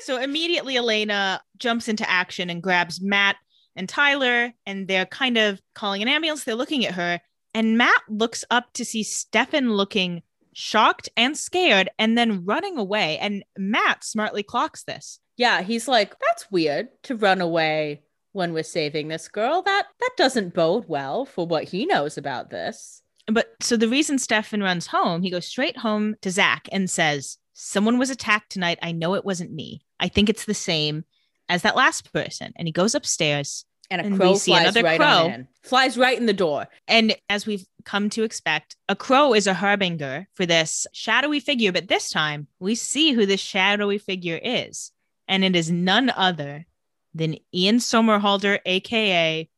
So immediately Elena jumps into action and grabs Matt and Tyler, and they're kind of calling an ambulance. They're looking at her, and Matt looks up to see Stefan looking shocked and scared and then running away. And Matt smartly clocks this. Yeah, he's like, that's weird to run away when we're saving this girl. That that doesn't bode well for what he knows about this. But so the reason Stefan runs home, he goes straight home to Zach and says, Someone was attacked tonight. I know it wasn't me. I think it's the same as that last person. And he goes upstairs. And a And crow flies another right crow. in. Flies right in the door. And as we've come to expect, a crow is a harbinger for this shadowy figure. But this time we see who this shadowy figure is. And it is none other than Ian Somerhalder, AKA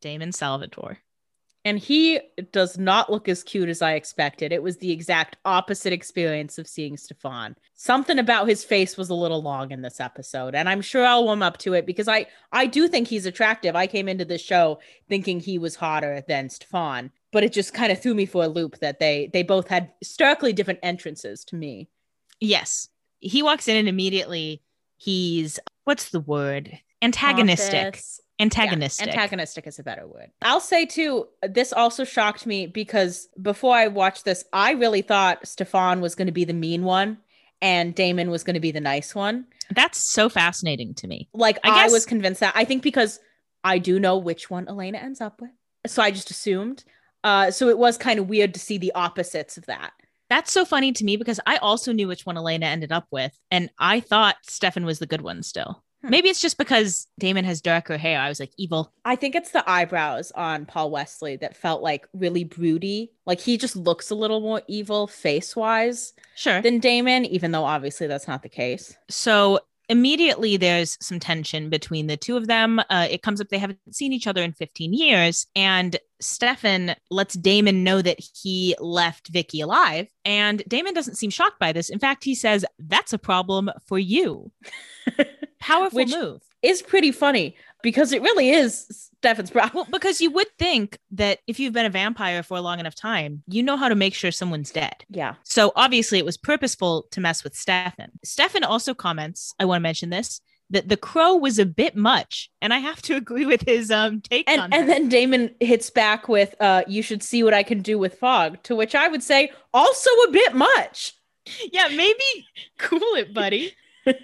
Damon Salvatore. And he does not look as cute as I expected. It was the exact opposite experience of seeing Stefan. Something about his face was a little long in this episode, and I'm sure I'll warm up to it because I I do think he's attractive. I came into this show thinking he was hotter than Stefan, but it just kind of threw me for a loop that they they both had starkly different entrances to me. Yes. He walks in and immediately he's what's the word? Antagonistic. Pompous. Antagonistic. Yeah, antagonistic is a better word. I'll say too, this also shocked me because before I watched this, I really thought Stefan was going to be the mean one and Damon was going to be the nice one. That's so fascinating to me. Like I I, was convinced that. I think because I do know which one Elena ends up with. So I just assumed. Uh, so it was kind of weird to see the opposites of that. That's so funny to me because I also knew which one Elena ended up with, and I thought Stefan was the good one still. Hmm. Maybe it's just because Damon has darker hair. I was like, evil. I think it's the eyebrows on Paul Wesley that felt like really broody. Like he just looks a little more evil face wise. Sure. than Damon, even though obviously that's not the case. So immediately there's some tension between the two of them. Uh, it comes up they haven't seen each other in 15 years, and Stefan lets Damon know that he left Vicki alive, and Damon doesn't seem shocked by this. In fact, he says, "That's a problem for you." Powerful Which- move. Is pretty funny because it really is Stefan's problem. Well, because you would think that if you've been a vampire for a long enough time, you know how to make sure someone's dead. Yeah. So obviously it was purposeful to mess with Stefan. Stefan also comments, I want to mention this, that the crow was a bit much. And I have to agree with his um take on And and then Damon hits back with uh you should see what I can do with fog, to which I would say also a bit much. yeah, maybe cool it, buddy.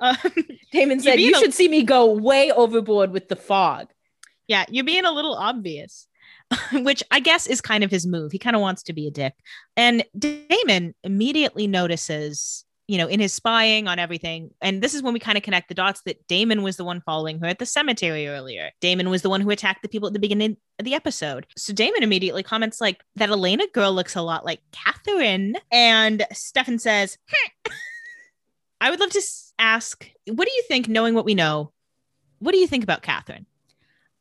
um, Damon said you a- should see me go way overboard with the fog. yeah, you're being a little obvious. Which I guess is kind of his move. He kind of wants to be a dick. And Damon immediately notices, you know, in his spying on everything. And this is when we kind of connect the dots that Damon was the one following her at the cemetery earlier. Damon was the one who attacked the people at the beginning of the episode. So Damon immediately comments like that Elena girl looks a lot like Katherine. And Stefan says, "Hmm." I would love to ask, what do you think, knowing what we know? What do you think about Katherine?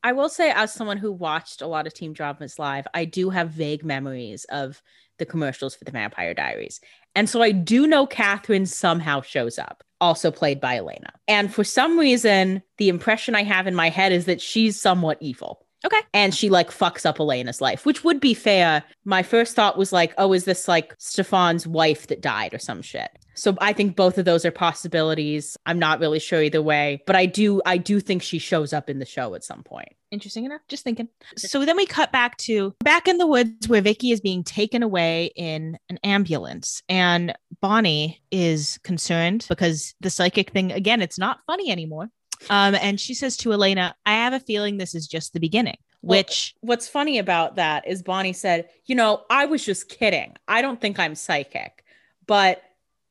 I will say, as someone who watched a lot of Team Dramas live, I do have vague memories of the commercials for the Vampire Diaries. And so I do know Katherine somehow shows up, also played by Elena. And for some reason, the impression I have in my head is that she's somewhat evil. Okay. And she like fucks up Elena's life, which would be fair. My first thought was like, oh, is this like Stefan's wife that died or some shit? So I think both of those are possibilities. I'm not really sure either way, but I do I do think she shows up in the show at some point. Interesting enough. Just thinking. So then we cut back to back in the woods where Vicki is being taken away in an ambulance. And Bonnie is concerned because the psychic thing, again, it's not funny anymore. Um, and she says to Elena, I have a feeling this is just the beginning, Well, which What's funny about that is Bonnie said, "You know, I was just kidding. I don't think I'm psychic, but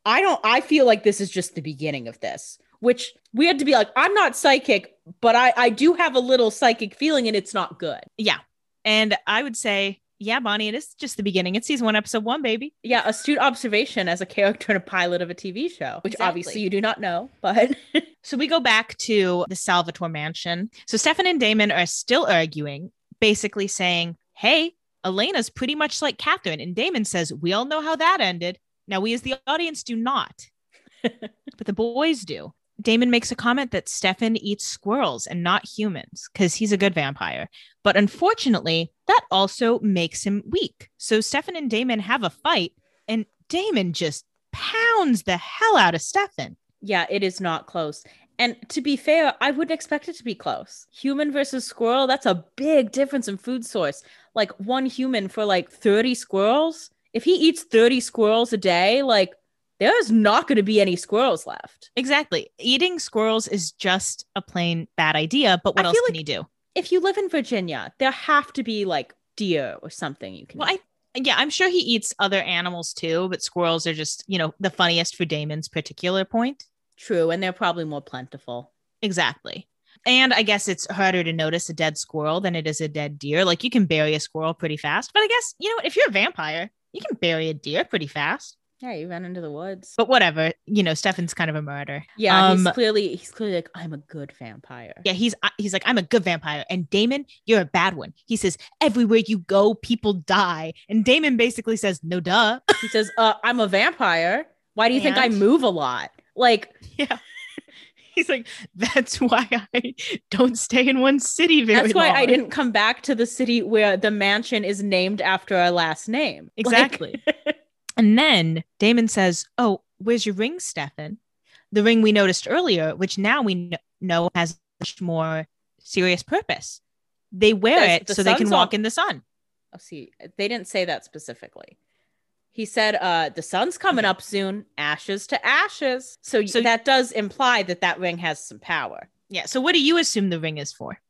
I don't I feel like this is just the beginning of this." Which we had to be like, "I'm not psychic, but I I do have a little psychic feeling and it's not good." yeah. And I would say Yeah, Bonnie, it is just the beginning. It's season one, episode one, baby. Yeah, astute observation as a character in a pilot of a TV show, which Exactly. obviously you do not know, but So we go back to the Salvatore mansion. So Stefan and Damon are still arguing, basically saying, Hey, Elena's pretty much like Katherine. And Damon says, We all know how that ended. Now, we as the audience do not, but the boys do. Damon makes a comment that Stefan eats squirrels and not humans because he's a good vampire. But unfortunately, that also makes him weak. So Stefan and Damon have a fight, and Damon just pounds the hell out of Stefan. yeah, it is not close. And to be fair, I wouldn't expect it to be close. Human versus squirrel, that's a big difference in food source. Like one human for like 30 squirrels. If he eats 30 squirrels a day, like there's not going to be any squirrels left. Exactly. Eating squirrels is just a plain bad idea, but what I else can like- you do? If you live in Virginia, there have to be like deer or something you can Well, eat. I yeah, I'm sure he eats other animals too, but squirrels are just, you know, the funniest for Damon's particular point. True, and they're probably more plentiful. Exactly. And I guess it's harder to notice a dead squirrel than it is a dead deer. Like you can bury a squirrel pretty fast, but I guess, you know, if you're a vampire, you can bury a deer pretty fast. Yeah, you ran into the woods. But whatever, you know, Stefan's kind of a murder. yeah, um, he's clearly he's clearly like I'm a good vampire. Yeah, he's uh, he's like, I'm a good vampire, and Damon, you're a bad one. He says, everywhere you go, people die, and Damon basically says, no, duh. He says, uh, I'm a vampire. Why do you think I move a lot? Like, Yeah. He's like, that's why I don't stay in one city very that's why I didn't come back to the city where the mansion is named after our last name. Like- Exactly. And then Damon says, Oh, where's your ring, Stefan? The ring we noticed earlier, which now we know has a much more serious purpose. They wear Yes, it the so they can walk all- in the sun. oh, see, they didn't say that specifically. He said, uh, the sun's coming up soon, ashes to ashes. So, So- that does imply that that ring has some power. Yeah. So, what do you assume the ring is for?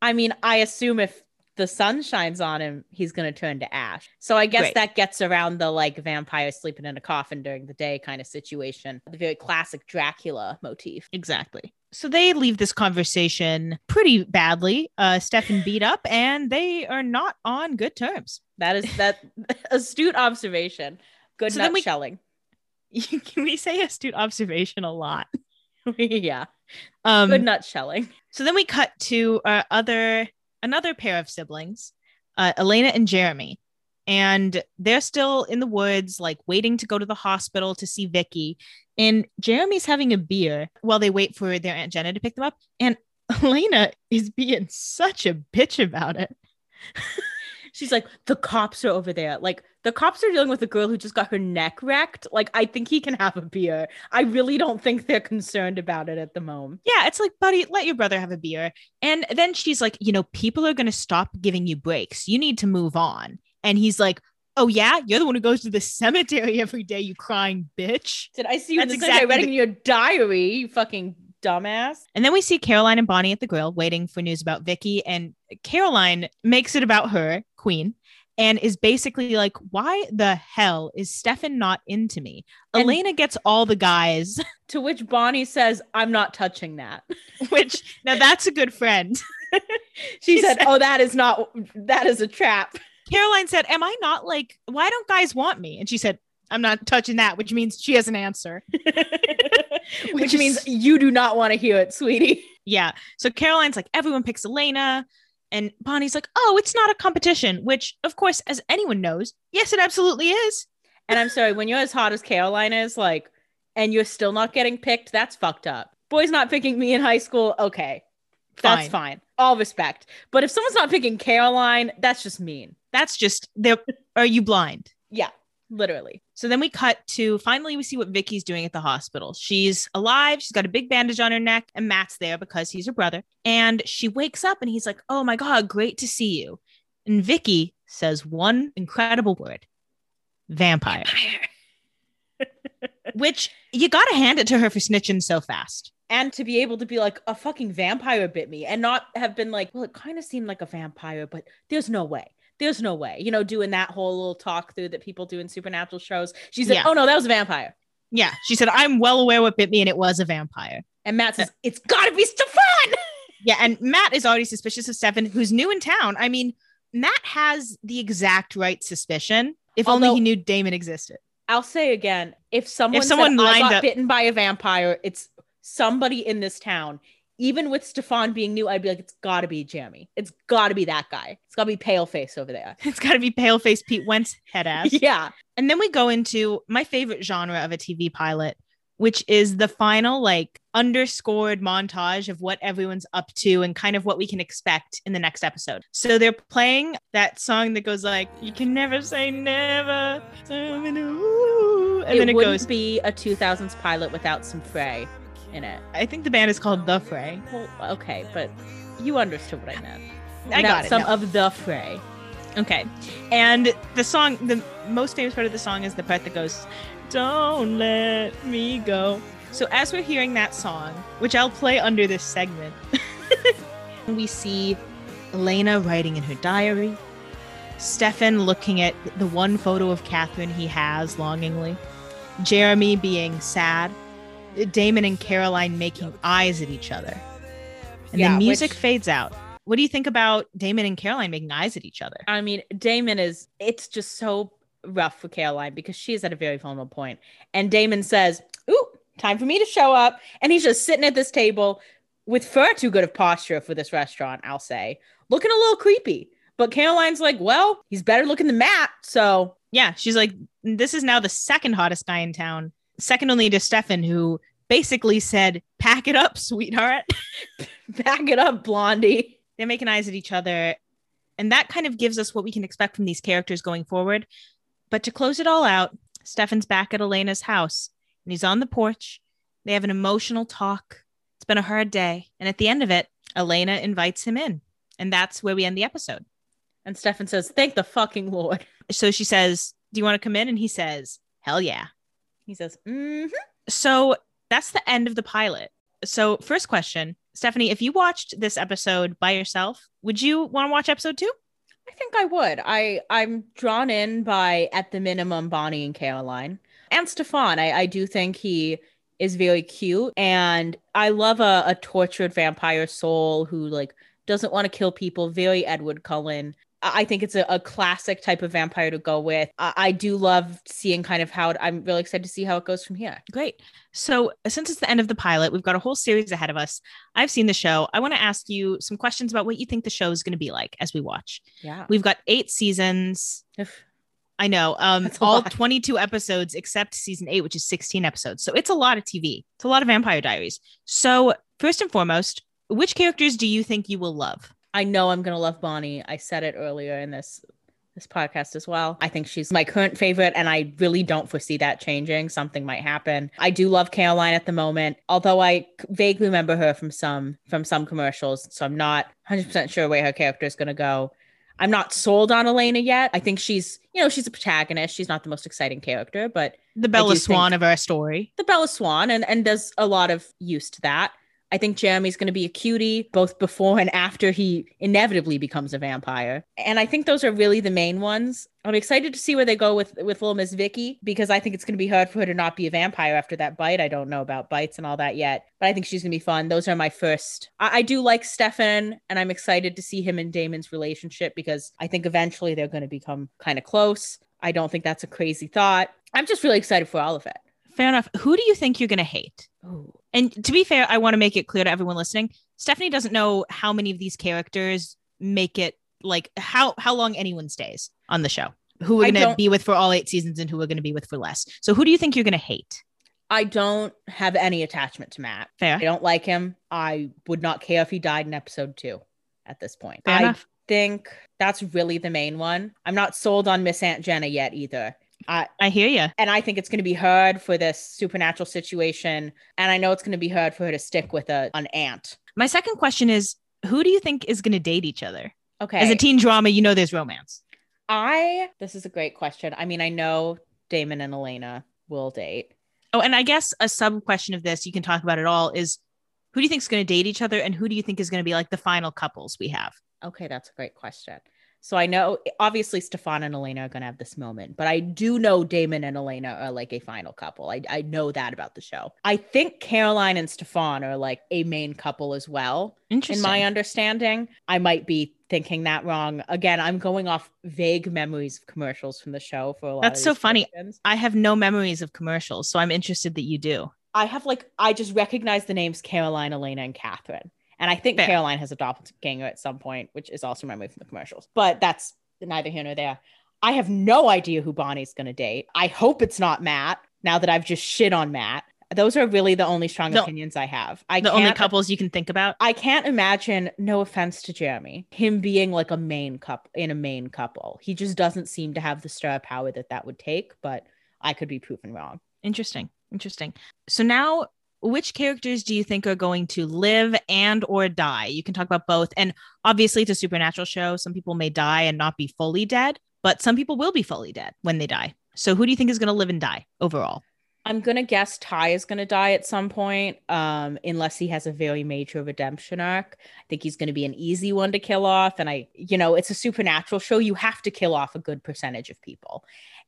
I mean, I assume if the sun shines on him, he's going to turn to ash. So I guess Great. that gets around the like vampire sleeping in a coffin during the day kind of situation. The very classic Dracula motif. Exactly. So they leave this conversation pretty badly. Uh, Stefan beat up, and they are not on good terms. That is that astute observation. Good So then we- nutshelling. we say astute observation a lot. yeah. Um, Good nutshelling. So then we cut to our other another pair of siblings, uh, Elena and Jeremy, and they're still in the woods, like waiting to go to the hospital to see Vicki. And Jeremy's having a beer while they wait for their aunt Jenna to pick them up, and Elena is being such a bitch about it. She's like, the cops are over there. Like, the cops are dealing with a girl who just got her neck wrecked. Like, I think he can have a beer. I really don't think they're concerned about it at the moment. Yeah, it's like, buddy, let your brother have a beer. And then she's like, you know, people are going to stop giving you breaks. You need to move on. And he's like, oh, yeah, you're the one who goes to the cemetery every day, you crying bitch. Did I see you in That's the exactly it the- in your diary, you fucking dumbass? And then we see Caroline and Bonnie at the grill waiting for news about Vicki. And Caroline makes it about her, Queen, and is basically like, why the hell is Stefan not into me? And- Elena gets all the guys, To which Bonnie says, I'm not touching that. which now that's a good friend. She She said, said- Oh, that is not, that is a trap. Caroline said, Am I not like, why don't guys want me? And she said, I'm not touching that, which means she has an answer. Which is- means you do not want to hear it, sweetie. Yeah. So Caroline's like, everyone picks Elena. And Bonnie's like, oh, it's not a competition, which, of course, as anyone knows, yes, it absolutely is. And I'm sorry, when you're as hot as Caroline is, like, and you're still not getting picked, that's fucked up. Boys not picking me in high school, okay. That's fine. All respect. But if someone's not picking Caroline, that's just mean. That's just, there. are you blind? Yeah, literally. So then we cut to finally we see what Vicki's doing at the hospital. She's alive. She's got a big bandage on her neck, and Matt's there because he's her brother. And she wakes up and he's like, Oh my God, great to see you. And Vicki says one incredible word vampire, which you got to hand it to her for snitching so fast. and to be able to be like, a fucking vampire bit me and not have been like, well, it kind of seemed like a vampire, but there's no way. There's no way. You know, doing that whole little talk through that people do in supernatural shows. She said, Yeah. oh no, that was a vampire. Yeah. She said, I'm well aware what bit me, and it was a vampire. And Matt says, uh, it's gotta be Stefan. Yeah. And Matt is already suspicious of Stefan, who's new in town. I mean, Matt has the exact right suspicion. If Although- only he knew Damon existed. I'll say again, if someone, someone said, I got up- bitten by a vampire, it's somebody in this town. Even with Stefan being new, I'd be like, it's got to be Jeremy. It's got to be that guy. It's got to be Paleface over there. It's got to be pale-faced Pete Wentz head ass. yeah. And then we go into my favorite genre of a TV pilot, which is the final, like, underscored montage of what everyone's up to and kind of what we can expect in the next episode. So they're playing that song that goes like, "You can never say never," and it then it wouldn't goes. be a 2000s pilot without some fray in it. I think the band is called The Fray. Well, okay, but you understood what I meant. I Without got it. Some no. of the fray. Okay. And the song, the most famous part of the song is the part that goes, Don't let me go. So as we're hearing that song, which I'll play under this segment, we see Elena writing in her diary, Stefan looking at the one photo of Katherine he has longingly, Jeremy being sad, Damon and Caroline making eyes at each other. And Yeah, the music which- fades out. What do you think about Damon and Caroline making eyes at each other? I mean, Damon is, it's just so rough for Caroline because she is at a very vulnerable point. And Damon says, Ooh, time for me to show up. And he's just sitting at this table with far too good of posture for this restaurant, I'll say, looking a little creepy. But Caroline's like, Well, he's better looking than Matt. So Yeah, she's like, this is now the second hottest guy in town, second only to Stefan, who basically said, "Pack it up, sweetheart." Pack it up, Blondie. They're making eyes at each other, and that kind of gives us what we can expect from these characters going forward. But to close it all out, Stefan's back at Elena's house, and he's on the porch. They have an emotional talk. It's been a hard day, and at the end of it, Elena invites him in, and that's where we end the episode. And Stefan says, Thank the fucking Lord. So she says, "Do you want to come in?" And he says, "Hell yeah." He says, mm So that's the end of the pilot. So, first question, Stephanie, if you watched this episode by yourself, would you want to watch episode two? I think I would. I I'm drawn in by at the minimum Bonnie and Caroline and Stefan. I I do think he is very cute and I love a, a tortured vampire soul who like doesn't want to kill people. Very Edward Cullen. I think it's a, a classic type of vampire to go with. I, I do love seeing kind of how it, I'm really excited to see how it goes from here. Great. So, since it's the end of the pilot, we've got a whole series ahead of us. I've seen the show. I want to ask you some questions about what you think the show is going to be like as we watch. Yeah. We've got eight seasons. I know. Um, all lot. 22 episodes except season eight, which is 16 episodes. So it's a lot of TV. It's a lot of Vampire Diaries. So, first and foremost, which characters do you think you will love? I know I'm gonna love Bonnie. I said it earlier in this this podcast as well. I think she's my current favorite, and I really don't foresee that changing. Something might happen. I do love Caroline at the moment, although I vaguely remember her from some from some commercials, so I'm not 100 percent sure where her character is gonna go. I'm not sold on Elena yet. I think she's, you know, she's a protagonist. She's not the most exciting character, but The Bella Swan of our story. the Bella Swan, and and there's a lot of use to that. I think Jeremy's going to be a cutie both before and after he inevitably becomes a vampire, and I think those are really the main ones. I'm excited to see where they go with with little Miss Vicki because I think it's going to be hard for her to not be a vampire after that bite. I don't know about bites and all that yet, but I think she's going to be fun. Those are my first. I, I do like Stefan, and I'm excited to see him and Damon's relationship because I think eventually they're going to become kind of close. I don't think that's a crazy thought. I'm just really excited for all of it. Fair enough. Who do you think you're going to hate? Oh, And to be fair, I want to make it clear to everyone listening. Stephanie doesn't know how many of these characters make it like how how long anyone stays on the show. Who we're going to be with for all eight seasons and who we're going to be with for less. So who do you think you're going to hate? I don't have any attachment to Matt. Fair. I don't like him. I would not care if he died in episode two at this point. Fair I enough. think that's really the main one. I'm not sold on Miss Aunt Jenna yet either. I, I hear you. and I think it's going to be hard for this supernatural situation. And I know it's going to be hard for her to stick with a, an aunt. My second question is who do you think is going to date each other? Okay. As a teen drama, you know there's romance. I, this is a great question. I mean, I know Damon and Elena will date. Oh, and I guess a sub question of this, you can talk about it all, is who do you think is going to date each other and who do you think is going to be like the final couples we have? Okay, that's a great question. So I know obviously Stefan and Elena are gonna have this moment, but I do know Damon and Elena are like a final couple. I, I know that about the show. I think Caroline and Stefan are like a main couple as well. Interesting. In my understanding, I might be thinking that wrong. Again, I'm going off vague memories of commercials from the show for a lot. That's so funny. predictions. I have no memories of commercials, so I'm interested that you do. I have like I just recognize the names Caroline, Elena, and Katherine. And I think Fair. Caroline has a doppelganger at some point, which is also memory from the commercials. But that's neither here nor there. I have no idea who Bonnie's gonna date. I hope it's not Matt. Now that I've just shit on Matt, those are really the only strong The- opinions I have. I the only couples you can think about. I can't imagine. No offense to Jeremy, him being like a main couple in a main couple. He just doesn't seem to have the star power that that would take. But I could be proven wrong. Interesting. Interesting. So now which characters do you think are going to live and or die? You can talk about both. And obviously it's a supernatural show. Some people may die and not be fully dead, but some people will be fully dead when they die. So who do you think is going to live and die overall? I'm gonna guess Ty is gonna die at some point, um, unless he has a very major redemption arc. I think he's gonna be an easy one to kill off, and I, you know, it's a supernatural show. You have to kill off a good percentage of people,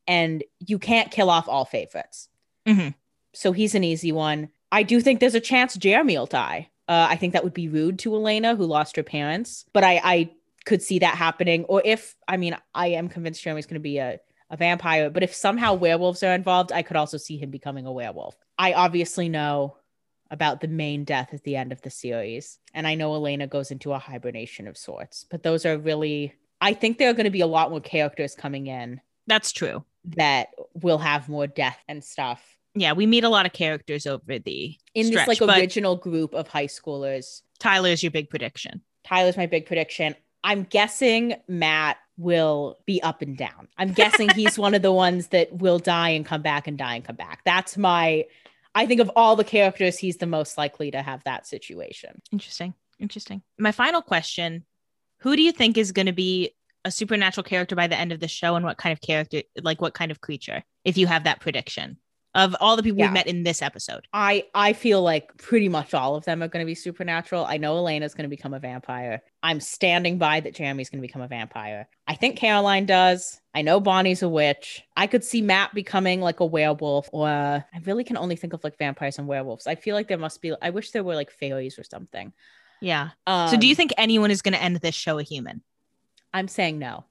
and you can't kill off all favorites. Mhm. So he's an easy one. I do think there's a chance Jeremy will die. Uh, I think that would be rude to Elena, who lost her parents, but I, I could see that happening. Or if, I mean, I am convinced Jeremy's going to be a a vampire, but if somehow werewolves are involved, I could also see him becoming a werewolf. I obviously know about the main death at the end of the series, and I know Elena goes into a hibernation of sorts, but those are really, I think there are going to be a lot more characters coming in That's true. that will have more death and stuff Yeah, we meet a lot of characters over the in stretch, this like original group of high schoolers. Tyler's your big prediction. Tyler's my big prediction. I'm guessing Matt will be up and down. I'm guessing he's one of the ones that will die and come back and die and come back. That's my I think of all the characters he's the most likely to have that situation. Interesting. Interesting. My final question Who do you think is going to be a supernatural character by the end of the show and what kind of character, like what kind of creature, if you have that prediction of all the people Yeah. we've met in this episode? I I feel like pretty much all of them are going to be supernatural. I know Elena's going to become a vampire. I'm standing by that Jeremy's going to become a vampire. I think Caroline does. I know Bonnie's a witch. I could see Matt becoming like a werewolf or I really can only think of like vampires and werewolves. I feel like there must be I wish there were like fairies or something. Yeah. Um, so do you think anyone is going to end this show a human? I'm saying no.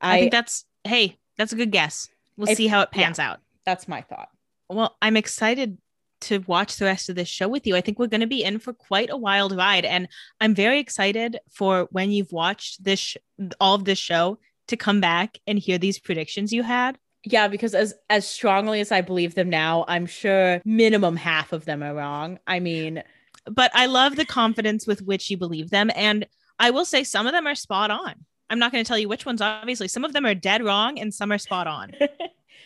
I, I, think that's, hey, that's a good guess. We'll If- see how it pans out. that's my thought. Well, I'm excited to watch the rest of this show with you. I think we're going to be in for quite a wild ride. And I'm very excited for when you've watched this, sh- all of this show to come back and hear these predictions you had. Yeah, because as as strongly as I believe them now, I'm sure minimum half of them are wrong. I mean, But I love the confidence with which you believe them. And I will say some of them are spot on. I'm not going to tell you which ones, obviously. Some of them are dead wrong and some are spot on.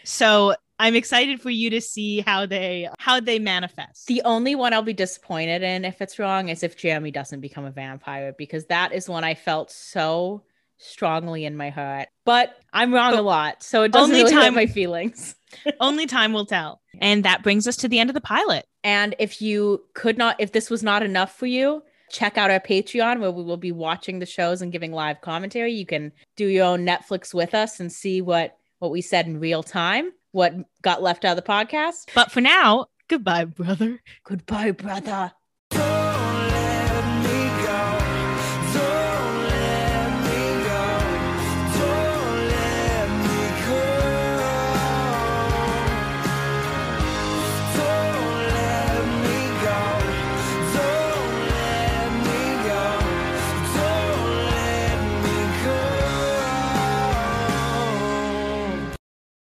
So I'm excited for you to see how they how they manifest. The only one I'll be disappointed in if it's wrong is if Jeremy doesn't become a vampire because that is one I felt so strongly in my heart. But I'm wrong But a lot, so it doesn't only really hurt time- my feelings. Only time will tell. And that brings us to the end of the pilot. And if you could not, if this was not enough for you, check out our Patreon where we will be watching the shows and giving live commentary. You can do your own Netflix with us and see what what we said in real time, what got left out of the podcast. But for now, goodbye, brother. Goodbye, brother.